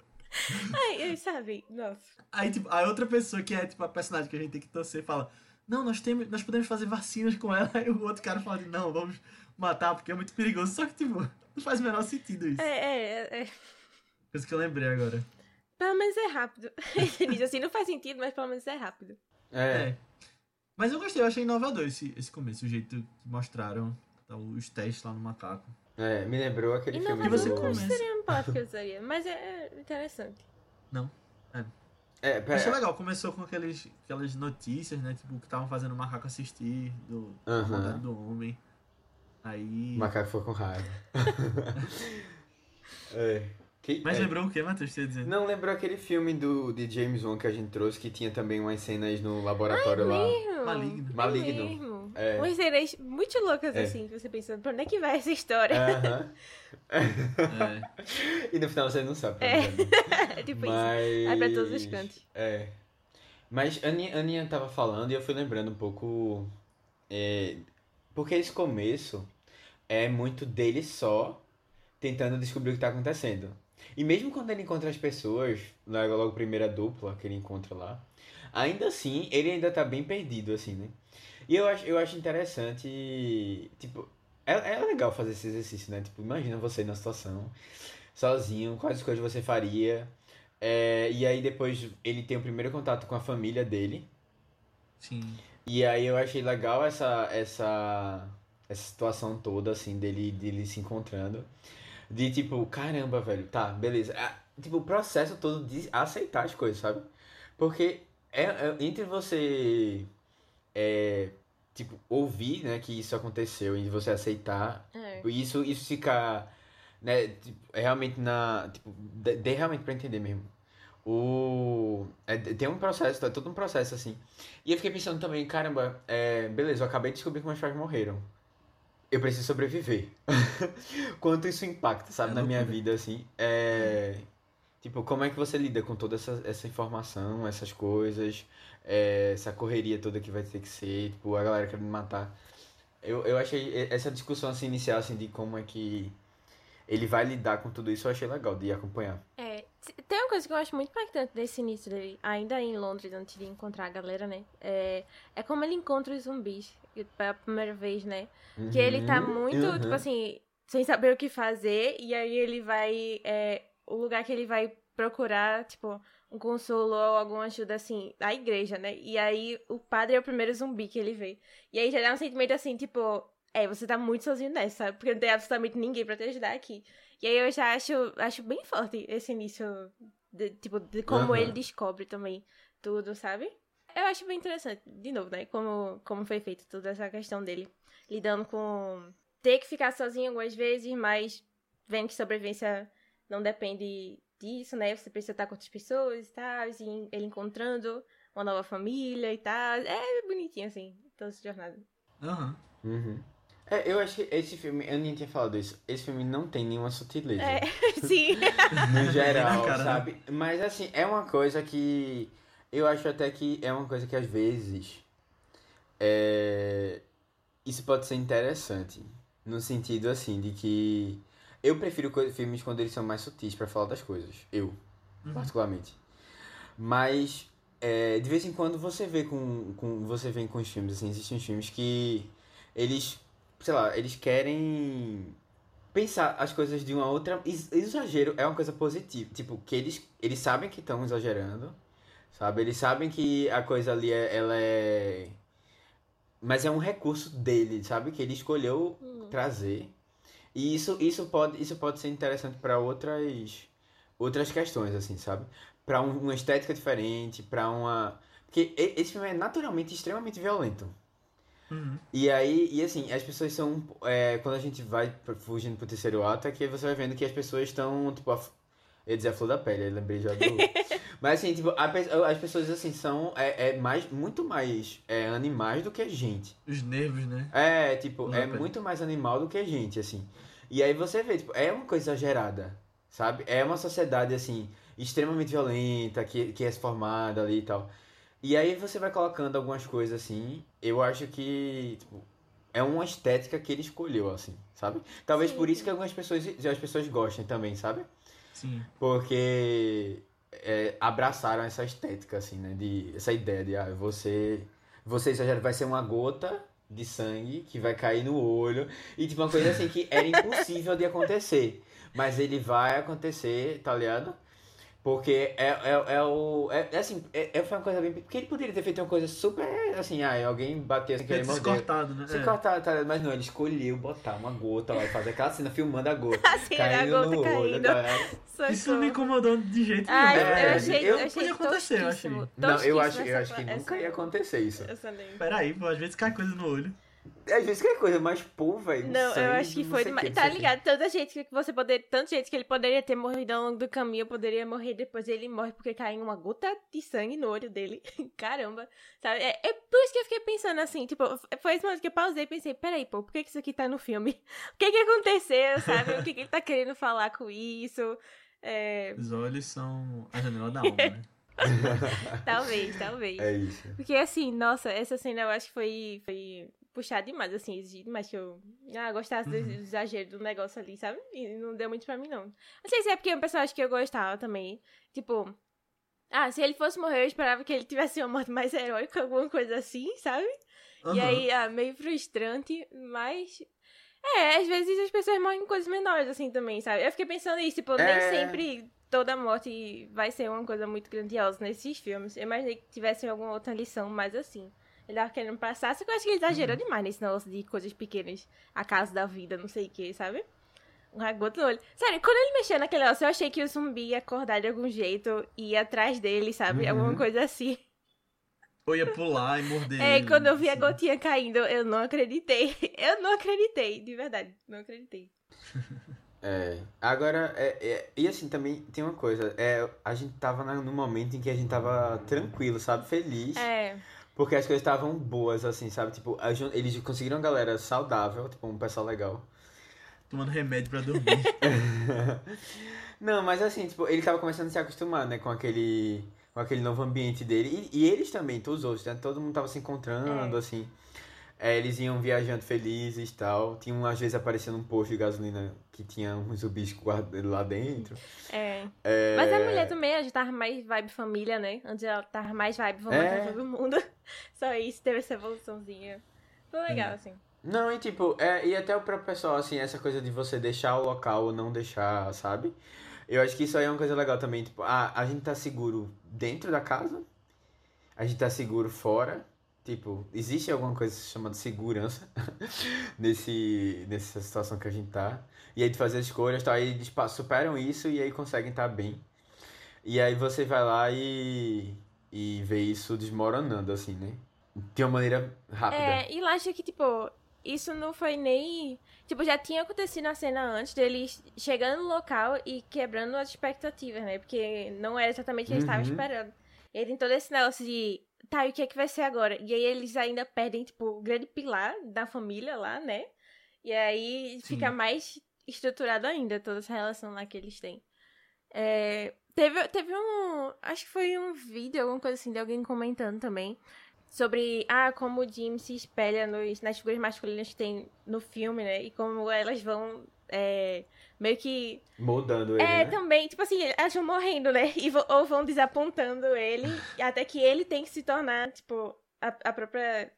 Ai, eu sabe, nossa. Aí, tipo, a outra pessoa que é, tipo, a personagem que a gente tem que torcer fala, não, nós, temos, nós podemos fazer vacinas com ela. Aí o outro cara fala, não, vamos matar porque é muito perigoso. Só que, tipo, não faz o menor sentido isso. É, é, é. Coisa que eu lembrei agora. Pelo menos é rápido. Início, assim, não faz sentido, mas pelo menos é rápido. É. É. Mas eu gostei, eu achei inovador esse, esse começo, o jeito que mostraram tá, os testes lá no macaco. É, me lembrou aquele filme E você do... come- não seria uma palavra que eu usaria, mas é, é interessante. É, Eu pera... achei legal, começou com aqueles, aquelas notícias, né? Tipo, que estavam fazendo o macaco assistir do, maldade do homem. Aí. O macaco foi com raiva. é. Que- Mas é. lembrou o que, Matheus? Você dizendo? Não, lembrou aquele filme do, de James Wan que a gente trouxe, que tinha também umas cenas no laboratório lá. Mesmo? Maligno. Maligno. É. Umas cenas muito loucas, É. assim, que você pensando, pra onde é que vai essa história? Aham. É. E no final você não sabe. É. É tipo Mas... isso. Vai pra todos os cantos. É. Mas a Aninha, tava falando e eu fui lembrando um pouco. é, porque esse começo é muito dele só tentando descobrir o que tá acontecendo. E mesmo quando ele encontra as pessoas, logo, logo a primeira dupla que ele encontra lá, ainda assim, ele ainda tá bem perdido, assim, né? E eu acho, eu acho interessante, tipo, é, é legal fazer esse exercício, né? Tipo, imagina você na situação, sozinho, quais coisas você faria. É, e aí depois ele tem o primeiro contato com a família dele. Sim. E aí eu achei legal essa, essa, essa situação toda, assim, dele, dele se encontrando. De tipo, caramba, velho, tá, beleza. Ah, tipo, o processo todo de aceitar as coisas, sabe? Porque é, é- entre você, é, tipo, ouvir, né, que isso aconteceu e você aceitar, É. isso, isso fica, né, tipo, é realmente na, tipo, de, de realmente pra entender mesmo. O, é, tem um processo, é todo um processo assim. E eu fiquei pensando também, caramba, é, beleza, eu acabei de descobrir que meus pais morreram. Eu preciso sobreviver. Quanto isso impacta, sabe, É na minha vida, assim. É, tipo, como é que você lida com toda essa, essa informação, essas coisas, é, essa correria toda que vai ter que ser, tipo, a galera querendo matar. Eu, eu achei essa discussão assim inicial assim de como é que ele vai lidar com tudo isso, eu achei legal de acompanhar. É, tem uma coisa que eu acho muito impactante desse início dele, ainda em Londres, antes de encontrar a galera, né? É, é como ele encontra os zumbis pela primeira vez, né? Que ele tá Uhum, muito, uhum. tipo assim, sem saber o que fazer, e aí ele vai. É, o lugar que ele vai procurar, tipo, um consolo ou alguma ajuda, assim, a igreja, né? E aí o padre é o primeiro zumbi que ele vê. E aí já dá um sentimento assim, tipo, é, você tá muito sozinho nessa, sabe? Porque não tem absolutamente ninguém pra te ajudar aqui. E aí eu já acho, acho bem forte esse início, de, tipo, de como Aham. ele descobre também tudo, sabe? Eu acho bem interessante, de novo, né? Como, como foi feito toda essa questão dele lidando com ter que ficar sozinho algumas vezes, mas vendo que sobrevivência não depende disso, né? Você precisa estar com outras pessoas e tal, e ele encontrando uma nova família e tal. É bonitinho, assim, toda essa jornada. Aham. Uhum. É, eu acho que esse filme, eu nem tinha falado isso, esse filme não tem nenhuma sutileza. É, sim. No geral, né? sabe? Mas assim, é uma coisa que. Eu acho até que é uma coisa que às vezes. É, isso pode ser interessante. No sentido assim, de que. Eu prefiro filmes quando eles são mais sutis pra falar das coisas. Eu, Uhum. particularmente. Mas. é, de vez em quando você vê com, com você vê com os filmes assim, existem filmes que eles, sei lá, eles querem pensar as coisas de uma outra ex- exagero é uma coisa positiva, tipo, que eles eles sabem que estão exagerando, sabe? Eles sabem que a coisa ali é, ela é mas é um recurso dele, sabe? Que ele escolheu Hum. trazer. E isso, isso pode, isso pode ser interessante para outras outras questões, assim, sabe? Para uma estética diferente, para uma porque esse filme é naturalmente extremamente violento. Uhum. E aí, e assim, as pessoas são. é, quando a gente vai fugindo pro terceiro ato, é que você vai vendo que as pessoas estão, tipo, a, eu ia dizer a flor da pele, eu lembrei já do. Mas assim, tipo, a as pessoas assim são é, é mais, muito mais é, animais do que a gente. Os nervos, né? É, tipo, Flor é muito mais animal do que a gente, assim. E aí você vê, tipo, é uma coisa exagerada, sabe? É uma sociedade, assim, extremamente violenta, que, que é formada ali e tal. E aí você vai colocando algumas coisas, assim, eu acho que, tipo, é uma estética que ele escolheu, assim, sabe? Talvez Sim, por isso que algumas pessoas, as pessoas gostem também, sabe? Sim. Porque é, abraçaram essa estética, assim, né? De, essa ideia de, ah, você, você vai ser uma gota de sangue que vai cair no olho. E tipo, uma coisa assim que era impossível de acontecer. Mas ele vai acontecer, tá ligado? Porque é, é, é o. É, é assim, é, é- foi uma coisa bem. Porque ele poderia ter feito uma coisa super assim, ah, alguém bateu sem Quer querer se morder. cortado, né? Se É. cortar, tá ligado? Mas não, ele escolheu botar uma gota lá e fazer aquela cena filmando a gota. Assim, a caindo gota no olho, caindo. tá ligado? Isso não me incomodou de jeito nenhum. É, eu achei, eu- eu achei podia acontecer, eu achei. Não, eu acho, eu essa acho que pa- nunca essa- ia acontecer isso. essa. Peraí, pô, às vezes cai coisa no olho. Às vezes que é coisa, mas pô, velho. Não, eu sangue, acho que foi demais. Tá ligado? Tanta gente que você poderia. Tanta gente que ele poderia ter morrido ao longo do caminho, poderia morrer depois. Ele morre porque cai uma gota de sangue no olho dele. Caramba. Sabe? É, é por isso que eu fiquei pensando assim, tipo, foi esse momento que eu pausei e pensei, peraí, pô, por que que isso aqui tá no filme? O que que aconteceu, sabe? O que que ele tá querendo falar com isso? É, Os olhos são a janela da alma, né? talvez, talvez. É isso. Porque assim, nossa, essa cena eu acho que foi, foi puxado demais, assim, exigido demais que eu ah, gostasse do Uhum. exagero do negócio ali, sabe? E não deu muito pra mim, não. Não sei se é porque é um personagem que eu gostava também. Tipo, ah, se ele fosse morrer, eu esperava que ele tivesse uma morte mais heróica, alguma coisa assim, sabe? E Aham. aí, ah, meio frustrante, mas. É, às vezes as pessoas morrem em coisas menores, assim, também, sabe? Eu fiquei pensando isso, tipo, nem É. sempre toda morte vai ser uma coisa muito grandiosa nesses filmes. Eu imaginei que tivesse alguma outra lição mais assim. Ele tava querendo passar, só que eu acho que ele exagerou Uhum. demais nesse negócio de coisas pequenas, acaso da vida, não sei o que, sabe? Uma gota no olho. Sério, quando ele mexeu naquele negócio, eu achei que o zumbi ia acordar de algum jeito e ir atrás dele, sabe? Uhum. Alguma coisa assim. Ou ia pular e morder É, ele, quando eu vi a assim. gotinha caindo, eu não acreditei. Eu não acreditei, de verdade. Não acreditei. É. Agora, é, é- e assim, também tem uma coisa. É, a gente tava no momento em que a gente tava tranquilo, sabe? Feliz. É, Porque as coisas estavam boas, assim, sabe? Tipo, a eles conseguiram uma galera saudável, tipo, um pessoal legal. Tomando remédio pra dormir. Não, mas assim, tipo, ele tava começando a se acostumar, né, com aquele, com aquele novo ambiente dele. E, e eles também, todos os outros, né? Todo mundo tava se encontrando, É. assim. É, eles iam viajando felizes e tal. Tinha, às vezes, aparecendo um posto de gasolina que tinha uns zumbis lá dentro. é. É... Mas a mulher também, ela já tava mais vibe família, né? Antes ela tava mais vibe, vamos É. matar todo mundo. Só isso, teve essa evoluçãozinha. Foi legal, assim. Não, e tipo, é, e até o próprio pessoal, assim, essa coisa de você deixar o local ou não deixar, sabe? Eu acho que isso aí é uma coisa legal também, tipo, a, a gente tá seguro dentro da casa, a gente tá seguro fora, tipo, existe alguma coisa chamada segurança nesse, nessa situação que a gente tá, e aí de fazer escolhas, tá, aí eles superam isso e aí conseguem estar bem. E aí você vai lá e, e vê isso desmoronando, assim, né? De uma maneira rápida. É, e lá acho que, tipo, isso não foi nem. Tipo, já tinha acontecido na cena antes deles chegando no local e quebrando as expectativas, né? Porque não era exatamente o que eles estavam Uhum. esperando. E aí tem todo esse negócio de. Tá, e o que é que vai ser agora? E aí eles ainda perdem, tipo, o grande pilar da família lá, né? E aí Sim. fica mais estruturado ainda toda essa relação lá que eles têm. É, teve, teve um. Acho que foi um vídeo, alguma coisa assim, de alguém comentando também sobre ah, como o Jim se espelha nos, nas figuras masculinas que tem no filme, né? E como elas vão é, meio que. Mudando ele, É, né? também, tipo assim, elas vão morrendo, né? E ou vão desapontando ele, até que ele tem que se tornar, tipo, a, a própria.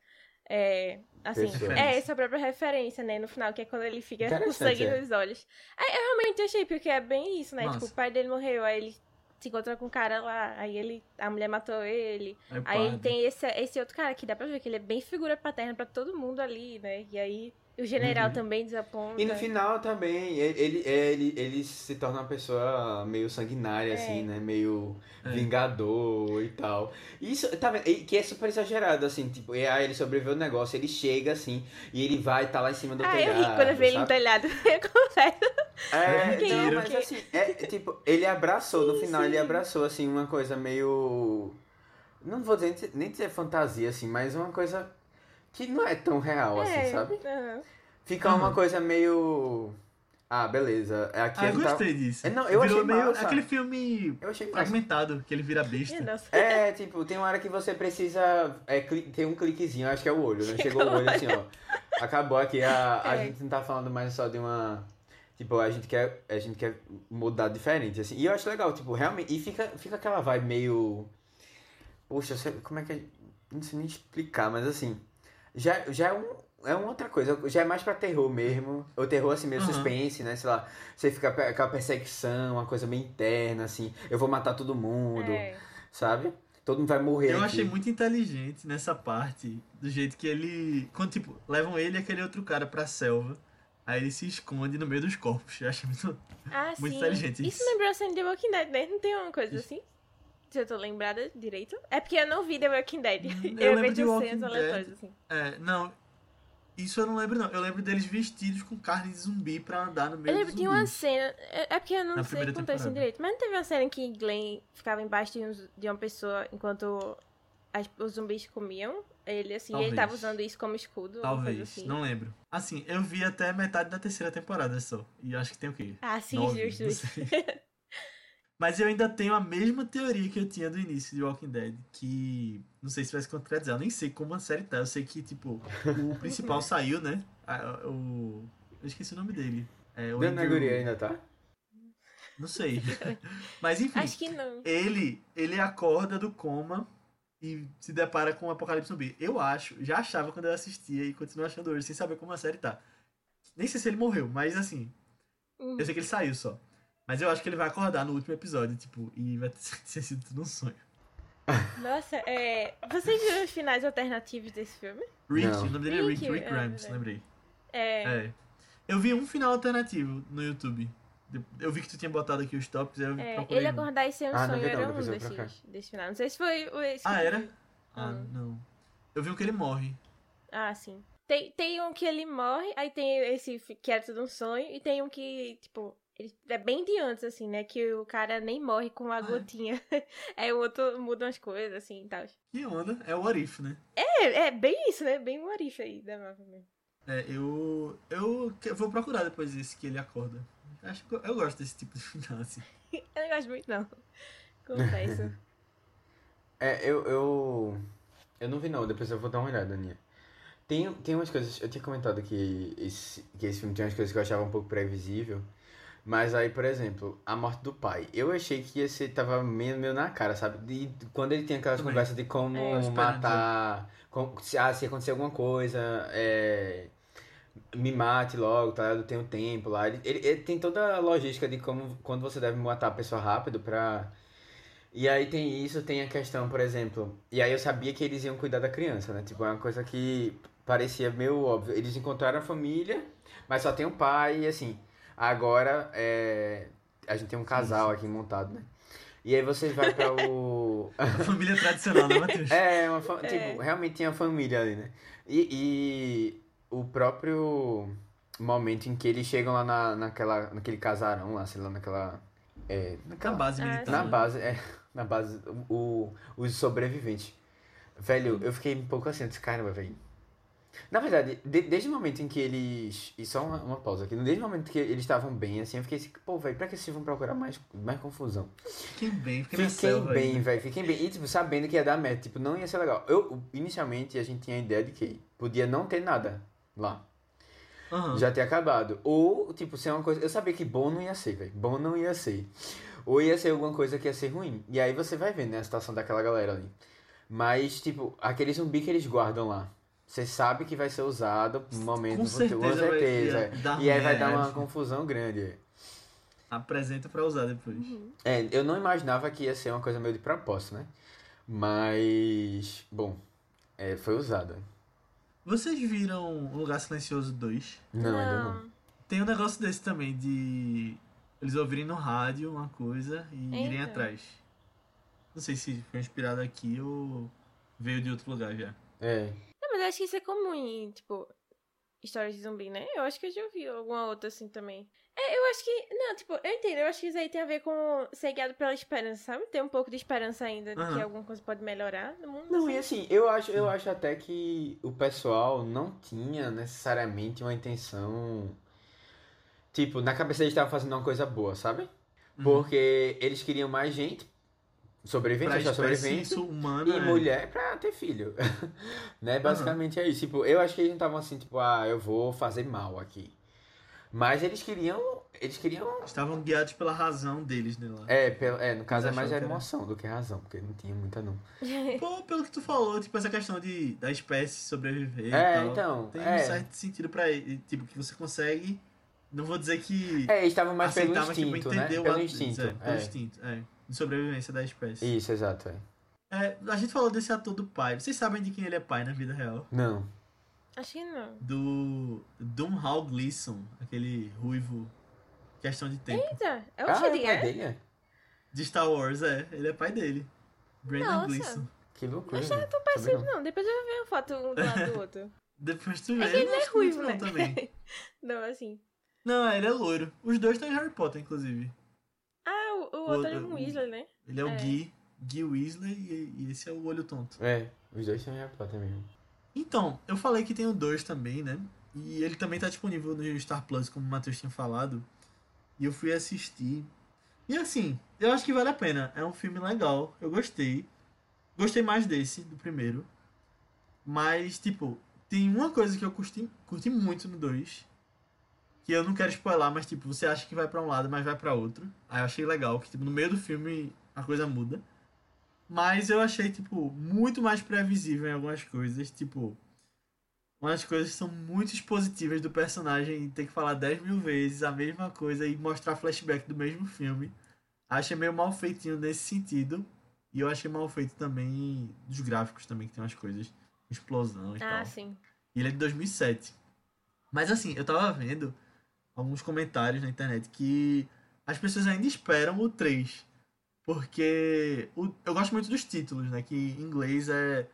É, assim, é essa própria referência, né? No final, que é quando ele fica com sangue é. nos olhos. Aí, eu realmente achei, porque é bem isso, né? Nossa. Tipo, o pai dele morreu, aí ele se encontra com o cara lá, aí ele. A mulher matou ele. Aí, Aí padre. tem esse, esse outro cara que dá pra ver que ele é bem figura paterna pra todo mundo ali, né? E aí o general Uhum. também desaponta. E no final também, ele, ele, ele, ele se torna uma pessoa meio sanguinária, É. assim, né? Meio É. vingador e tal. Isso, tá vendo? Que é super exagerado, assim, tipo, e aí ele sobreviveu ao negócio, ele chega, assim, e ele vai tá lá em cima do Ah, telhado. eu ri quando eu vi ele no telhado. Eu confesso. É, não, é? mas assim, é, tipo, ele abraçou, no final ele abraçou, assim, uma coisa meio. Não vou dizer, nem dizer fantasia, assim, mas uma coisa que não é tão real, assim, É, sabe? aham. Fica uma coisa meio. Ah, beleza. É Aqui Ah, eu tá- gostei disso. É, não, eu Virou achei meio massa. aquele filme Eu achei massa. fragmentado, que ele vira besta. Nossa. É, tipo, tem uma hora que você precisa é, cli- ter um cliquezinho, acho que é o olho, né? Chegou o olho assim, ó. Acabou aqui, a, a É. gente não tá falando mais só de uma. Tipo, a gente quer, a gente quer mudar diferente, assim. E eu acho legal, tipo, realmente. E fica, fica aquela vibe meio. Poxa, como é que. é- Não sei nem explicar, mas assim. Já, já é um. É uma outra coisa, já é mais pra terror mesmo. O terror, assim, meio Aham. suspense, né? Sei lá, você fica com aquela perseguição, uma coisa meio interna, assim. Eu vou matar todo mundo, É. sabe? Todo mundo vai morrer Eu aqui. achei muito inteligente nessa parte, do jeito que ele. Quando, tipo, levam ele e aquele outro cara pra selva. Aí ele se esconde no meio dos corpos. Eu achei muito. Ah, Muito sim. inteligente Isso isso. lembrou a cena de Walking Dead, né? Não tem uma coisa Isso. assim? Se eu tô lembrada direito. É porque eu não vi The Walking Dead. Eu Eu, lembro de vejo Walking cenas aleatórias, assim. É, não. Isso eu não lembro, não. Eu lembro deles vestidos com carne de zumbi pra andar no meio Eu lembro de uma cena. É é porque eu não Na sei o primeira que acontece temporada. direito. Mas não teve uma cena em que Glenn ficava embaixo de, uns- de uma pessoa enquanto as- os zumbis comiam ele, assim. E ele Talvez. tava usando isso como escudo. Talvez, assim. não lembro. Assim, eu vi até metade da terceira temporada só. E acho que tem o quê? Ah, sim, Nove, justo. Mas eu ainda tenho a mesma teoria que eu tinha do início de Walking Dead, que não sei se vai se contradizer, eu nem sei como a série tá. Eu sei que, tipo, o principal saiu, né? O. Eu esqueci o nome dele. É, o Dentro da Andrew- ainda tá? Não sei. Mas enfim, Acho que não. ele, ele acorda do coma e se depara com o apocalipse zumbi. Eu acho, já achava quando eu assistia e continuo achando hoje, sem saber como a série tá. Nem sei se ele morreu, mas assim, Uhum. eu sei que ele saiu só. Mas eu acho que ele vai acordar no último episódio, tipo, e vai ter sido tudo um sonho. Nossa, é. Vocês viram os finais alternativos desse filme? Rick, Não. o nome dele é Rick, Rick, Rick é, Grimes, verdade. lembrei. É. É. Eu vi um final alternativo no YouTube. Eu vi que tu tinha botado aqui os tops, aí eu É, procurei ele um. acordar e ser um Ah, sonho era um desses, desse final. Não sei se foi o esse. Ah, era? Ah, Hum. não. Eu vi um que ele morre. Ah, sim. Tem, tem um que ele morre, aí tem esse que era tudo um sonho, e tem um que, tipo, é bem de antes, assim, né? Que o cara nem morre com uma é? gotinha. Aí o outro muda umas coisas, assim e tal. Que onda? É o What If, né? É, é bem isso, né? Bem o Arif aí da Marvel mesmo. É, eu. Eu vou procurar depois esse que ele acorda. Acho que eu, eu gosto desse tipo de final, assim. Eu não gosto muito, não. Confesso. É, eu, eu. Eu não vi não, depois eu vou dar uma olhada, Aninha. Tem, tem umas coisas. Eu tinha comentado que esse, que esse filme tem umas coisas que eu achava um pouco previsível. Mas aí, por exemplo, a morte do pai. Eu achei que ia ser, tava meio, meio na cara, sabe? De, quando ele tinha aquelas Também. conversas de como É. Matar. como- se, ah, se acontecer alguma coisa, é, me mate logo, tá? Eu tenho tempo lá. Ele, ele- ele tem toda a logística de como quando você deve matar a pessoa rápido pra. E aí tem isso, tem a questão, por exemplo. E aí eu sabia que eles iam cuidar da criança, né? Tipo, é uma coisa que parecia meio óbvio. Eles encontraram a família, mas só tem o pai, e assim. Agora é. A gente tem um casal aqui montado, né? E aí você vai pra o. A família tradicional, né, Matheus? É, uma fa- É. tipo, realmente tinha família ali, né? E, e o próprio momento em que eles chegam lá na, naquela, naquele casarão lá, sei lá, naquela. É, Na naquela base Ah, militar. na base, é, na base, o, os sobreviventes. Velho, eu fiquei um pouco assim, disse, caramba, velho. Na verdade, de- desde o momento em que eles. E só uma, uma pausa aqui. Desde o momento que eles estavam bem, assim, eu fiquei assim, pô, velho, pra que vocês vão procurar mais, mais confusão? Fiquem bem, fiquem Fiquem bem, velho, fiquem bem. E, tipo, sabendo que ia dar merda, tipo, não ia ser legal. Eu, inicialmente, a gente tinha a ideia de que podia não ter nada lá. Aham. Já ter acabado. Ou, tipo, ser uma coisa. Eu sabia que bom não ia ser, velho. Bom não ia ser. Ou ia ser alguma coisa que ia ser ruim. E aí você vai vendo, né, a situação daquela galera ali. Mas, tipo, aquele zumbi que eles guardam lá. Você sabe que vai ser usado no momento Com futuro. Com certeza vai- certeza. é. E aí vai dar uma confusão grande. é. Apresenta pra usar depois. É, eu não imaginava que ia ser uma coisa meio de propósito, né? Mas, bom, é, foi usada. Vocês viram O Lugar Silencioso 2? Não, ainda não. Tem um negócio desse também, de eles ouvirem no rádio uma coisa e irem Eita. atrás. Não sei se foi inspirado aqui ou veio de outro lugar já. É. Mas acho que isso é comum em, tipo, histórias de zumbi, né? Eu acho que eu já ouvi alguma outra assim também. É, eu acho que. Não, tipo, eu entendo. Eu acho que isso aí tem a ver com ser guiado pela esperança, sabe? Ter um pouco de esperança ainda de que Aham. alguma coisa pode melhorar no mundo. Não, assim. e assim, eu acho, eu acho até que o pessoal não tinha necessariamente uma intenção. Tipo, na cabeça eles estavam fazendo uma coisa boa, sabe? Uhum. Porque eles queriam mais gente, sobrevivente, Pra achar espécie sobrevivente, humana. e é. mulher pra ter filho. né? Basicamente é isso. Tipo, eu acho que eles não estavam assim, tipo, ah, eu vou fazer mal aqui. Mas eles queriam. Eles queriam. Estavam guiados pela razão deles, né? Lá. É, pelo, é no caso é Mas mais a que era- emoção do que a razão, porque não tinha muita não. Pô, pelo que tu falou, tipo, essa questão de da espécie sobreviver É, e tal. então, Tem é. um certo sentido pra ele. Tipo, que você consegue. Não vou dizer que. É, eles estavam mais pelo mas, tipo, instinto, né? entender o Pelo ato- instinto. É, pelo é. instinto, é. De sobrevivência da espécie. Isso, exato, é. É, a gente falou desse ator do pai. Vocês sabem de quem ele é pai na vida real? Não. Acho que não. Do Domhnall Gleeson, aquele ruivo. Questão de tempo. Eita, é o ah, é o pai Xavier? dele, é? De Star Wars, é. Ele é pai dele. Brandon Nossa. Gleeson. Que loucura. Achava velho. tão Sabia parecido, não. não. Depois eu vou ver uma foto um do lado do outro. Depois tu vê. É que ele não não é ruivo, não né? também. não, assim. Não, ele é loiro. Os dois estão em Harry Potter, inclusive. O, o O- outro é o- um Weasley, né? Ele é o É. Guy, Guy Weasley e, e esse é o Olho Tonto. É, os dois são Harry Potter mesmo. Então, eu falei que tem o 2 também, né? E ele também tá disponível no Star Plus, como o Matheus tinha falado. E eu fui assistir. E assim, eu acho que vale a pena. É um filme legal. Eu gostei. Gostei mais desse, do primeiro. Mas, tipo, tem uma coisa que eu curti, curti muito no 2. Que eu não quero spoiler, mas tipo, você acha que vai pra um lado, mas vai pra outro. Aí eu achei legal, que tipo, no meio do filme a coisa muda. Mas eu achei, tipo, muito mais previsível em algumas coisas. Tipo, umas coisas que são muito expositivas do personagem e ter que falar 10 mil vezes a mesma coisa e mostrar flashback do mesmo filme. Achei meio mal feitinho nesse sentido. E eu achei mal feito também dos gráficos também, que tem umas coisas. Explosão e Ah, tal. sim. E ele é de 2007. Mas assim, eu tava vendo alguns comentários na internet que as pessoas ainda esperam o 3. Porque o- eu gosto muito dos títulos, né? Que em inglês é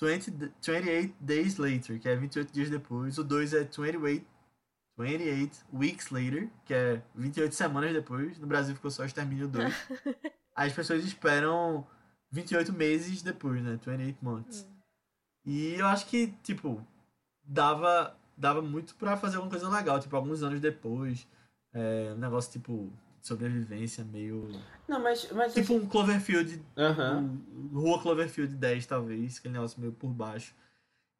20, d- 28 Days Later, que é 28 dias depois. O 2 é 28, 28 Weeks Later, que é 28 semanas depois. No Brasil ficou só Extermínio 2. Aí as pessoas esperam 28 meses depois, né? 28 months. E eu acho que, tipo, dava, dava muito pra fazer alguma coisa legal, tipo, alguns anos depois. É, um negócio tipo de sobrevivência meio. Não, mas. mas Tipo um Cloverfield, Aham. um Rua Cloverfield 10, talvez, aquele negócio meio por baixo.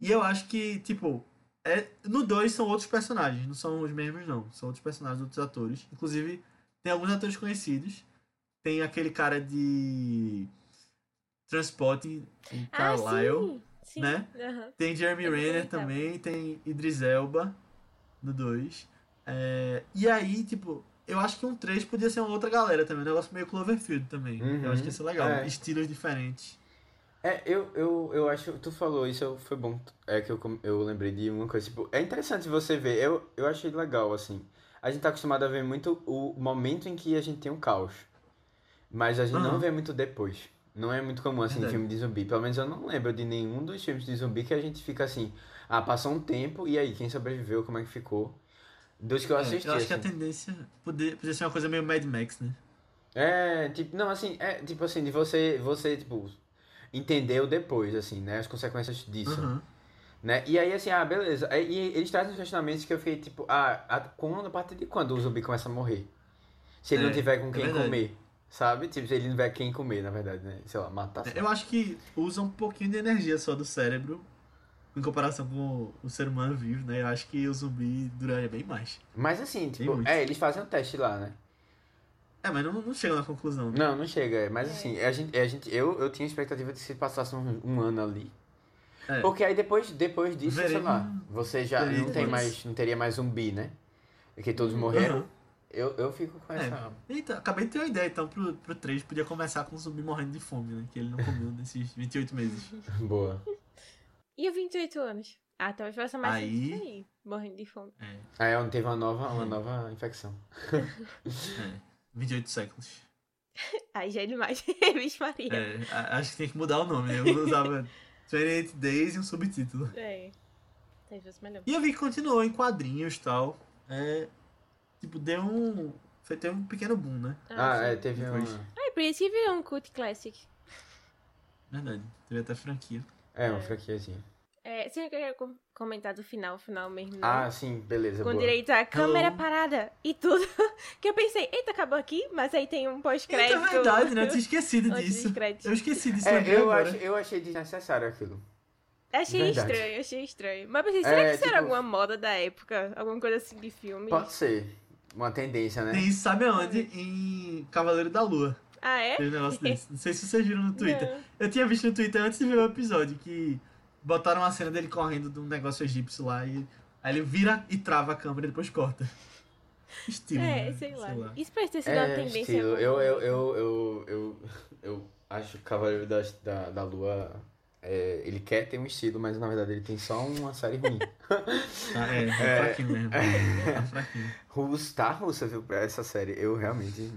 E eu acho que, tipo, é, no 2 são outros personagens, não são os mesmos, não. São outros personagens, outros atores. Inclusive, tem alguns atores conhecidos. Tem aquele cara de. Transporting, em Ah, Carlisle. Sim. Né? Aham. Tem Jeremy Renner também também, tem Idris Elba no 2. É, e aí, tipo, eu acho que um 3 podia ser uma outra galera também, um negócio meio Cloverfield também. Uhum, Eu acho que ia ser legal, é. estilos diferentes. É, eu, eu, eu acho, tu falou isso, foi bom, é que eu, eu lembrei de uma coisa, tipo, é interessante você ver, eu, eu achei legal, assim, a gente tá acostumado a ver muito o momento em que a gente tem um caos, mas a gente não Aham. vê muito depois, não é muito comum, assim, Verdade. filme de zumbi, pelo menos eu não lembro de nenhum dos filmes de zumbi que a gente fica assim, ah, passou um tempo, e aí, quem sobreviveu, como é que ficou, dos que eu É, assisti, eu acho que a assim. tendência podia, podia ser uma coisa meio Mad Max, né? É, tipo, não, assim, é tipo assim, de você, você, tipo, entender o depois, assim, né, as consequências disso. Aham. Né? E aí, assim, ah, beleza. E eles trazem uns questionamentos que eu fiquei tipo, ah, a, quando, a partir de quando o zumbi começa a morrer? Se ele É, não tiver com é quem verdade. comer, sabe? Tipo, se ele não tiver quem comer, na verdade, né? Sei lá, matar. sei. Eu acho que usa um pouquinho de energia só do cérebro em comparação com o, ser humano vivo, né? Eu acho que o zumbi duraria bem mais. Mas assim, tipo, é, eles fazem um teste lá, né? É, mas não, não chega na conclusão. né? Não, não chega. é, Mas assim, a gente, a gente, eu, eu tinha expectativa de que se passasse um, um ano ali. É. Porque aí depois, depois disso, sei Veremos- lá, você já veremos não tem mais, não teria mais zumbi, né? Porque todos morreram. Aham. Eu, eu fico com É. essa. Eita, acabei de ter uma ideia, então, pro, pro 3 podia começar com o zumbi morrendo de fome, né? Que ele não comeu nesses 28 meses. Boa. E o 28 anos? Ah, talvez faça mais Aí- aí. Morrendo de fome. É, Aí onde teve uma nova, uma nova infecção. é. 28 séculos. Aí já é demais. Vixe Maria. É, acho que tem que mudar o nome, né? Eu usava 28 Days e um subtítulo. É. Talvez fosse melhor. E eu vi que continuou em quadrinhos e tal. É, tipo, deu um. Foi ter um pequeno boom, né? Ah, sim. é, teve uma. Ah, por isso que virou um cult classic. Verdade. Teve até franquia. É, uma franquiazinha. É, você queria com- comentar do final, final mesmo, né? Ah, sim, beleza. Com boa. direito à câmera Hello. parada e tudo. que eu pensei, eita, acabou aqui, mas aí tem um pós-crédito. Então, é verdade, né? Eu tinha esquecido disso. Eu esqueci disso É, eu, eu achei desnecessário aquilo. Achei Verdade. estranho, achei estranho. Mas pensei, será É, que isso era tipo- alguma moda da época? Alguma coisa assim de filme? Pode ser. Uma tendência, né? Tem isso, sabe aonde? Em Cavaleiro da Lua. Ah, é? Teve um negócio desse. Não sei se vocês viram no Twitter. Não. Eu tinha visto no Twitter antes de ver o episódio que botaram uma cena dele correndo de um negócio egípcio lá e aí ele vira e trava a câmera e depois corta. Estilo. É, né? sei lá. Isso parece ter sido uma É, tendência. estilo. Eu, eu, eu, eu, eu, eu acho Cavaleiro da, da, da Lua. É, ele quer ter um estilo, mas na verdade ele tem só uma série ruim. Ah, é, é, fraquinho mesmo. É fraquinho. Russo, tá russa, viu, pra essa série. Eu realmente.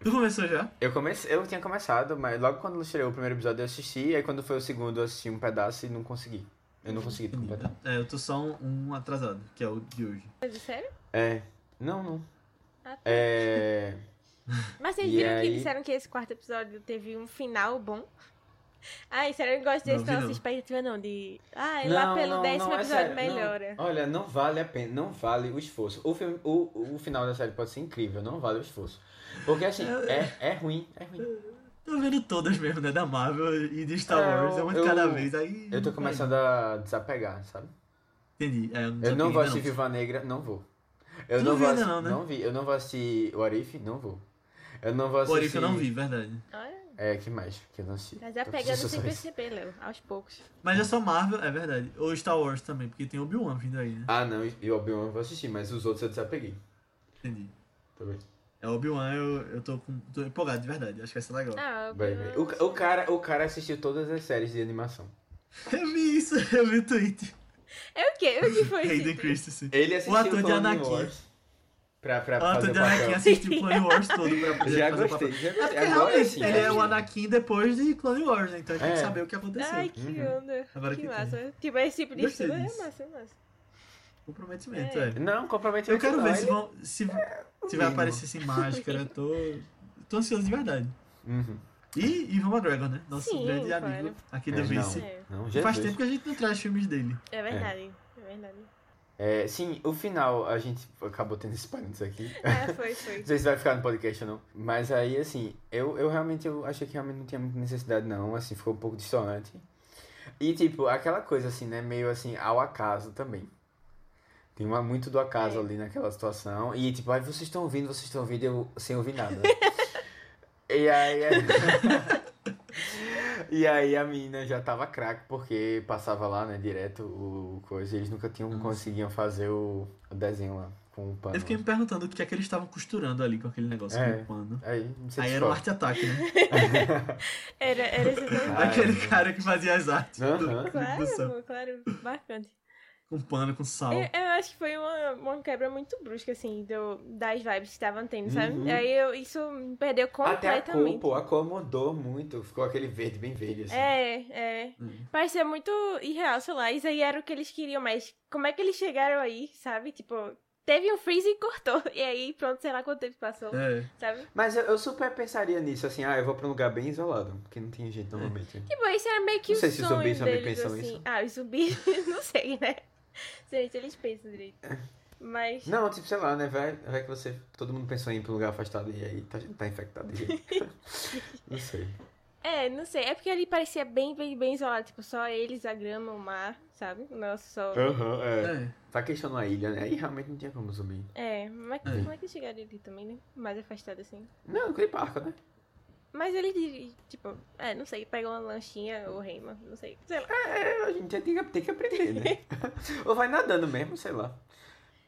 Tu começou já? Eu comecei, eu tinha começado, mas logo quando estreou o primeiro episódio eu assisti, e aí quando foi o segundo eu assisti um pedaço e não consegui. Eu não consegui completar. É, eu tô só um, um atrasado, que é o de hoje. Mas é sério? É. Não, não. Ah, tá. É. Mas vocês E viram aí- que disseram que esse quarto episódio teve um final bom? Ai, sério, eu não gosto desse Não não. expectativa, não. De. Ah, lá pelo décimo é episódio sério, melhora. Não. Olha, não vale a pena, não vale o esforço. O, filme, o, o final da série pode ser incrível, não vale o esforço. Porque assim, é, é ruim, é ruim. Tô vendo todas mesmo, né? Da Marvel e de Star É, Wars. É uma de eu- cada vez. Aí. Eu tô começando a desapegar, sabe? Entendi. É, eu não, Eu não vou assistir Viúva Negra, não vou. Eu Tu não não vou ainda não, né? não vi. Eu não vou assistir o Arif, não vou. Eu não vou O assistir. Orif eu não vi, verdade. Olha, É, que mais? Que eu não assisti. mas é pegando sem perceber, Léo, aos poucos. Mas é só Marvel, é verdade. Ou Star Wars também, porque tem Obi-Wan vindo aí, né? Ah, não, e o Obi-Wan eu vou assistir, mas os outros eu desapeguei. Entendi. Tá bem. É Obi-Wan, eu, eu tô, com, tô empolgado, de verdade. Acho que vai ser legal. Ah, Vai, vai. O, o, cara, o cara assistiu todas as séries de animação. Eu vi isso, eu vi o tweet. É o quê? O que foi Hayden isso? Christensen. Ele assistiu ator de Anakin. Wars pra, pra fazer ator o de Anakin assistiu o Clone Wars todo pra poder Já fazer o gostei, papel. já É gostei. porque Agora realmente sim, ele é o. Anakin depois de Clone Wars, né? Então a gente É. tem que saber o que aconteceu. Ai, que Uhum. onda. Agora que que tem. massa. Tipo, esse tipo de estudo é massa, é massa. Comprometimento, É. é. Não, comprometimento Eu quero não, ver se ele- vão. Se, se vai aparecer sem máscara. Tô, tô ansioso de verdade. Uhum. E Ivan McGregor, né? Nosso Sim, grande claro. amigo aqui É, do Vice. não. É, Não, Faz tempo que a gente não traz filmes dele. é verdade. É verdade. É, sim, o final, a gente acabou tendo esse parênteses aqui. É, foi, foi. Não sei se vai ficar no podcast ou não. Mas aí, assim, eu, eu realmente eu achei que realmente não tinha muita necessidade, não. Assim, ficou um pouco distante. E, tipo, aquela coisa, assim, né? Meio assim, ao acaso também. Tem uma, muito do acaso É. ali naquela situação. E, tipo, aí vocês estão ouvindo, vocês estão ouvindo, eu sem ouvir nada. e aí. e aí a menina já tava craque, porque passava lá, né, direto o coisa. E eles nunca tinham, Nossa. conseguiam fazer o, o desenho lá com o pano. Eu fiquei me perguntando o que é que eles estavam costurando ali com aquele negócio É. com o pano. Aí, não sei Aí era um foi. arte ataque, né? Era, era. Ai, Aquele meu. cara que fazia as artes do Claro, claro, bacante. Com pano, com sal. Eu, eu acho que foi uma, uma quebra muito brusca, assim, do, das vibes que estavam tendo, sabe? Uhum. Aí eu, isso me perdeu Até a cor, completamente. pô, a cor mudou muito. Ficou aquele verde bem verde, assim. É, é. Hum. Parecia muito irreal, sei lá. Isso aí era o que eles queriam, mas como é que eles chegaram aí, sabe? Tipo, teve um freeze e cortou. E aí, pronto, sei lá quanto tempo passou, É. sabe? Mas eu, eu super pensaria nisso, assim, ah, eu vou pra um lugar bem isolado, porque não tinha gente normalmente. Tipo, esse era meio que Não o sei se os sonho zumbis também pensam assim. isso. Ah, os zumbis, não sei, né? Sei se eles pensam direito. Mas... Não, tipo, sei lá, né? Vai, vai que você. Todo mundo pensou em ir pra um lugar afastado e aí tá, tá infectado de jeito. não sei. É, não sei. É porque ali parecia bem, bem, bem isolado. Tipo, só eles, a grama, o mar, sabe? O nosso só... Aham, é. É. Tá questionando a ilha, né? Aí realmente não tinha como subir. É, mas É. como é que chegaram ali também, né? Mais afastado assim. Não, aquele parque, né? Mas ele, tipo, é, não sei, pega uma lanchinha ou rema, não sei. Sei lá. É, a gente tem que, tem que aprender, né? Ou vai nadando mesmo, sei lá.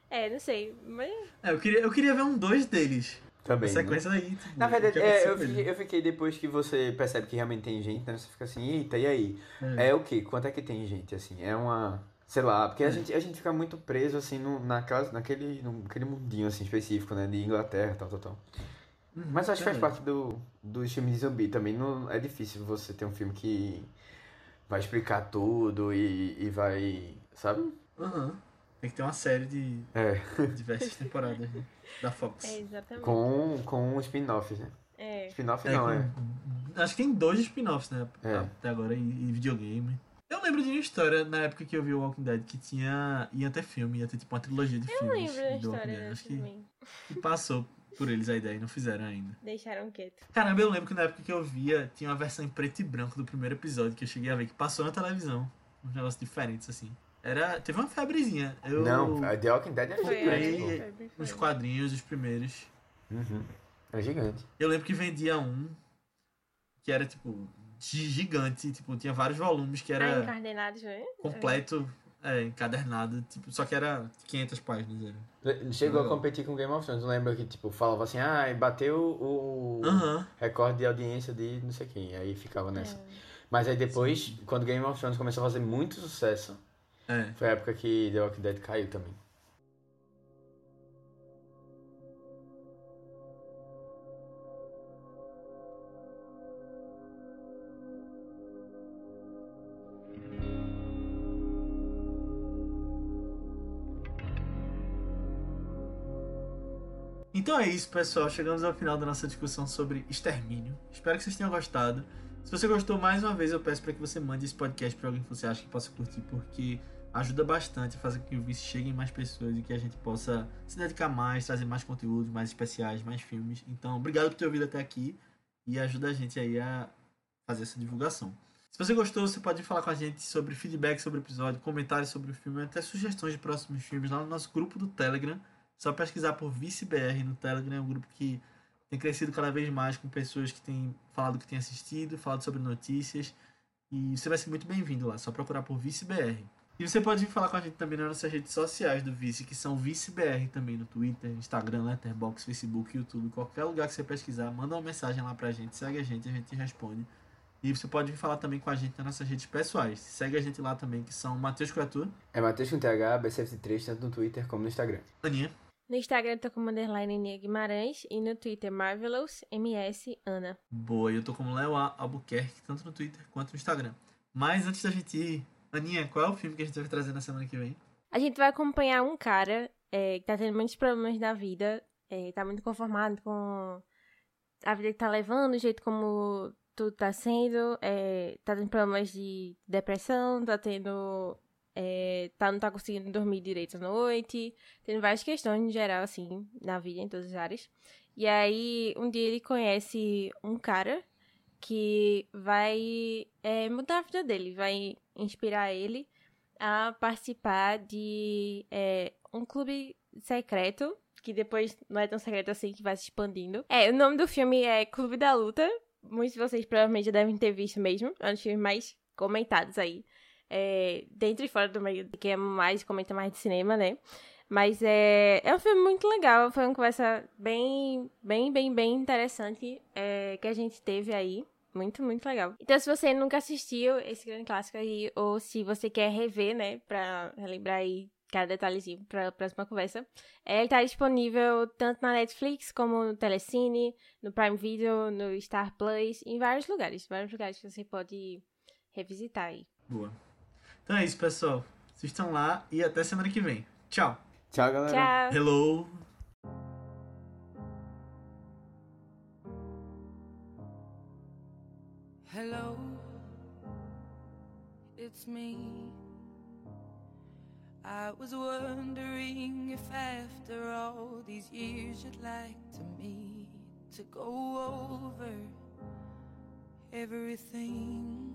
É, não sei. Mas É, eu queria, eu queria ver um dois deles. Também. a né? sequência aí. Tipo, Na verdade, é, eu, fiquei, eu fiquei depois que você percebe que realmente tem gente, né? Você fica assim, eita, e aí? É. É o quê? Quanto é que tem gente, assim? É uma. Sei lá, porque a, É. gente, a gente fica muito preso, assim, no, naquela, naquele, naquele mundinho, assim, específico, né? De Inglaterra, tal, tal, tal. Uhum, Mas eu acho que faz parte do, dos filmes de zumbi também. Não, é difícil você ter um filme que vai explicar tudo e, e vai. Sabe? Aham. Tem que ter uma série de É. diversas temporadas né? da Fox. é exatamente. Com, com spin-offs, né? É. Spin-off É, não, com- é. Acho que tem dois spin-offs, né? É. Até agora, e, e videogame. Eu lembro de uma história na época que eu vi o Walking Dead que tinha. ia ter filme, ia ter tipo uma trilogia de Eu filmes. lembro da do Walking história Acho que, também. que passou por eles a ideia e não fizeram ainda. Deixaram quieto. Caramba, eu lembro que na época que eu via, tinha uma versão em preto e branco do primeiro episódio que eu cheguei a ver, que passou na televisão. Uns negócios diferentes, assim. Era. Teve uma febrezinha. Eu Não, a The Walking Dead é Foi, gigante, pô. Os quadrinhos, os primeiros. Uhum. É gigante. Eu lembro que vendia um que era, tipo, gi- gigante. Tipo, tinha vários volumes que Ah, era encardenados, né? completo, é, encadernado. Tipo, só que era 500 páginas. Era. Chegou a Legal. competir com Game of Thrones. Lembra que, tipo, falava assim, ah, bateu o recorde de audiência de não sei quem. Aí ficava nessa. É. Mas aí depois, quando Game of Thrones começou a fazer muito sucesso, É. foi a época que The Walking Dead caiu também. Então é isso, pessoal. Chegamos ao final da nossa discussão sobre extermínio. Espero que vocês tenham gostado. Se você gostou, mais uma vez eu peço para que você mande esse podcast para alguém que você acha que possa curtir, porque ajuda bastante a fazer com que o Vice chegue em mais pessoas e que a gente possa se dedicar mais, trazer mais conteúdos, mais especiais, mais filmes. Então, obrigado por ter ouvido até aqui e ajuda a gente aí a fazer essa divulgação. Se você gostou, você pode falar com a gente sobre feedback sobre o episódio, comentários sobre o filme, até sugestões de próximos filmes lá no nosso grupo do Telegram. Só pesquisar por ViceBR no Telegram, é um grupo que tem crescido cada vez mais com pessoas que têm falado que têm assistido, falado sobre notícias. E você vai ser muito bem-vindo lá, só procurar por ViceBR. E você pode vir falar com a gente também nas nossas redes sociais do Vice, que são ViceBR também no Twitter, Instagram, Letterboxd, Facebook, YouTube, qualquer lugar que você pesquisar, manda uma mensagem lá pra gente, segue a gente, a gente responde. E você pode vir falar também com a gente nas nossas redes pessoais. Segue a gente lá também, que são Matheus Criatura, É Matheus com TH, BCF3, tanto no Twitter como no Instagram. Aninha, No Instagram eu tô como underline Nia Guimarães e no Twitter Marvelous MS Ana. Boa, e eu tô como Léo. Albuquerque, tanto no Twitter quanto no Instagram. Mas antes da gente ir, Aninha, qual é o filme que a gente vai trazer na semana que vem? A gente vai acompanhar um cara é, que tá tendo muitos problemas na vida, é, tá muito conformado com a vida que tá levando, o jeito como tudo tá sendo, é, tá tendo problemas de depressão, tá tendo. É, tá, não tá conseguindo dormir direito à noite, tendo várias questões em geral, assim, na vida, em todas as áreas. E aí, um dia ele conhece um cara que vai é, mudar a vida dele, vai inspirar ele a participar de é, um clube secreto, que depois não é tão secreto assim, que vai se expandindo. É, o nome do filme é Clube da Luta. Muitos de vocês provavelmente já devem ter visto mesmo. É um dos filmes mais comentados aí. É, dentro e fora do meio, que é mais, comenta mais de cinema, né? Mas é, é um filme muito legal. Foi uma conversa bem, bem, bem, bem interessante é, que a gente teve aí. Muito, muito legal. Então, se você nunca assistiu esse grande clássico aí, ou se você quer rever, né, pra relembrar aí cada detalhezinho pra próxima conversa, é, ele tá disponível tanto na Netflix como no Telecine, no Prime Video, no Star Plus, em vários lugares. Vários lugares que você pode revisitar aí. Boa. Então é isso, pessoal. Assistam lá e até semana que vem. Tchau! Tchau, galera. Tchau. Hello! Hello, it's me. I was wondering if after all these years you'd like to meet to go over everything.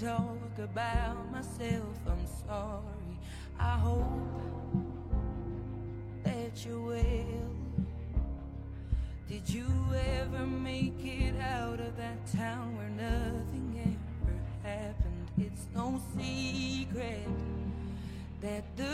Talk about myself. I'm sorry. I hope that you will. Did you ever make it out of that town where nothing ever happened? It's no secret that the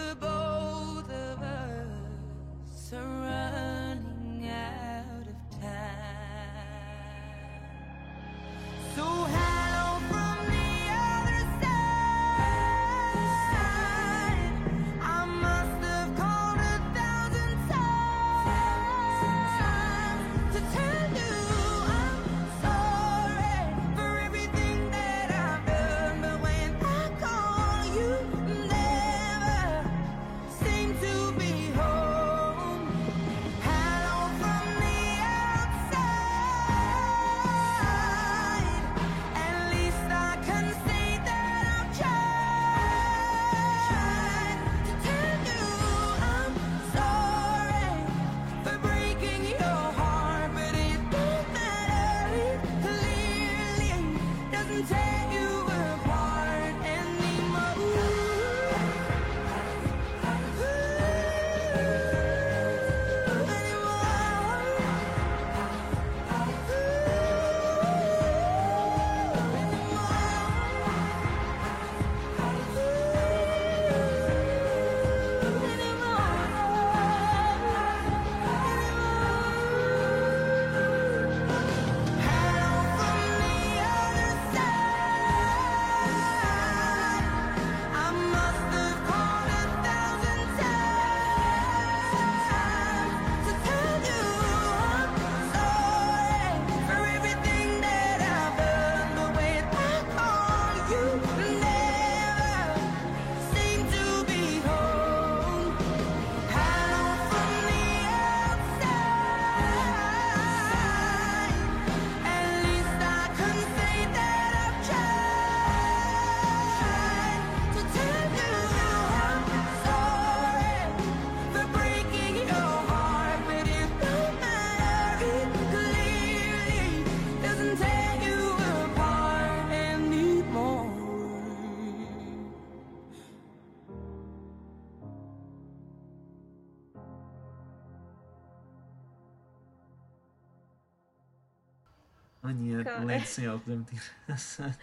Aninha, Cara. lente sem óculos é muito engraçado.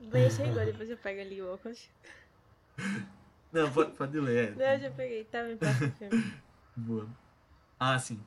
Deixa igual, depois eu pego ali o óculos. Não, pode, pode ler. Não, É. eu já peguei. Tá bem, próximo filme. Boa. Ah, sim.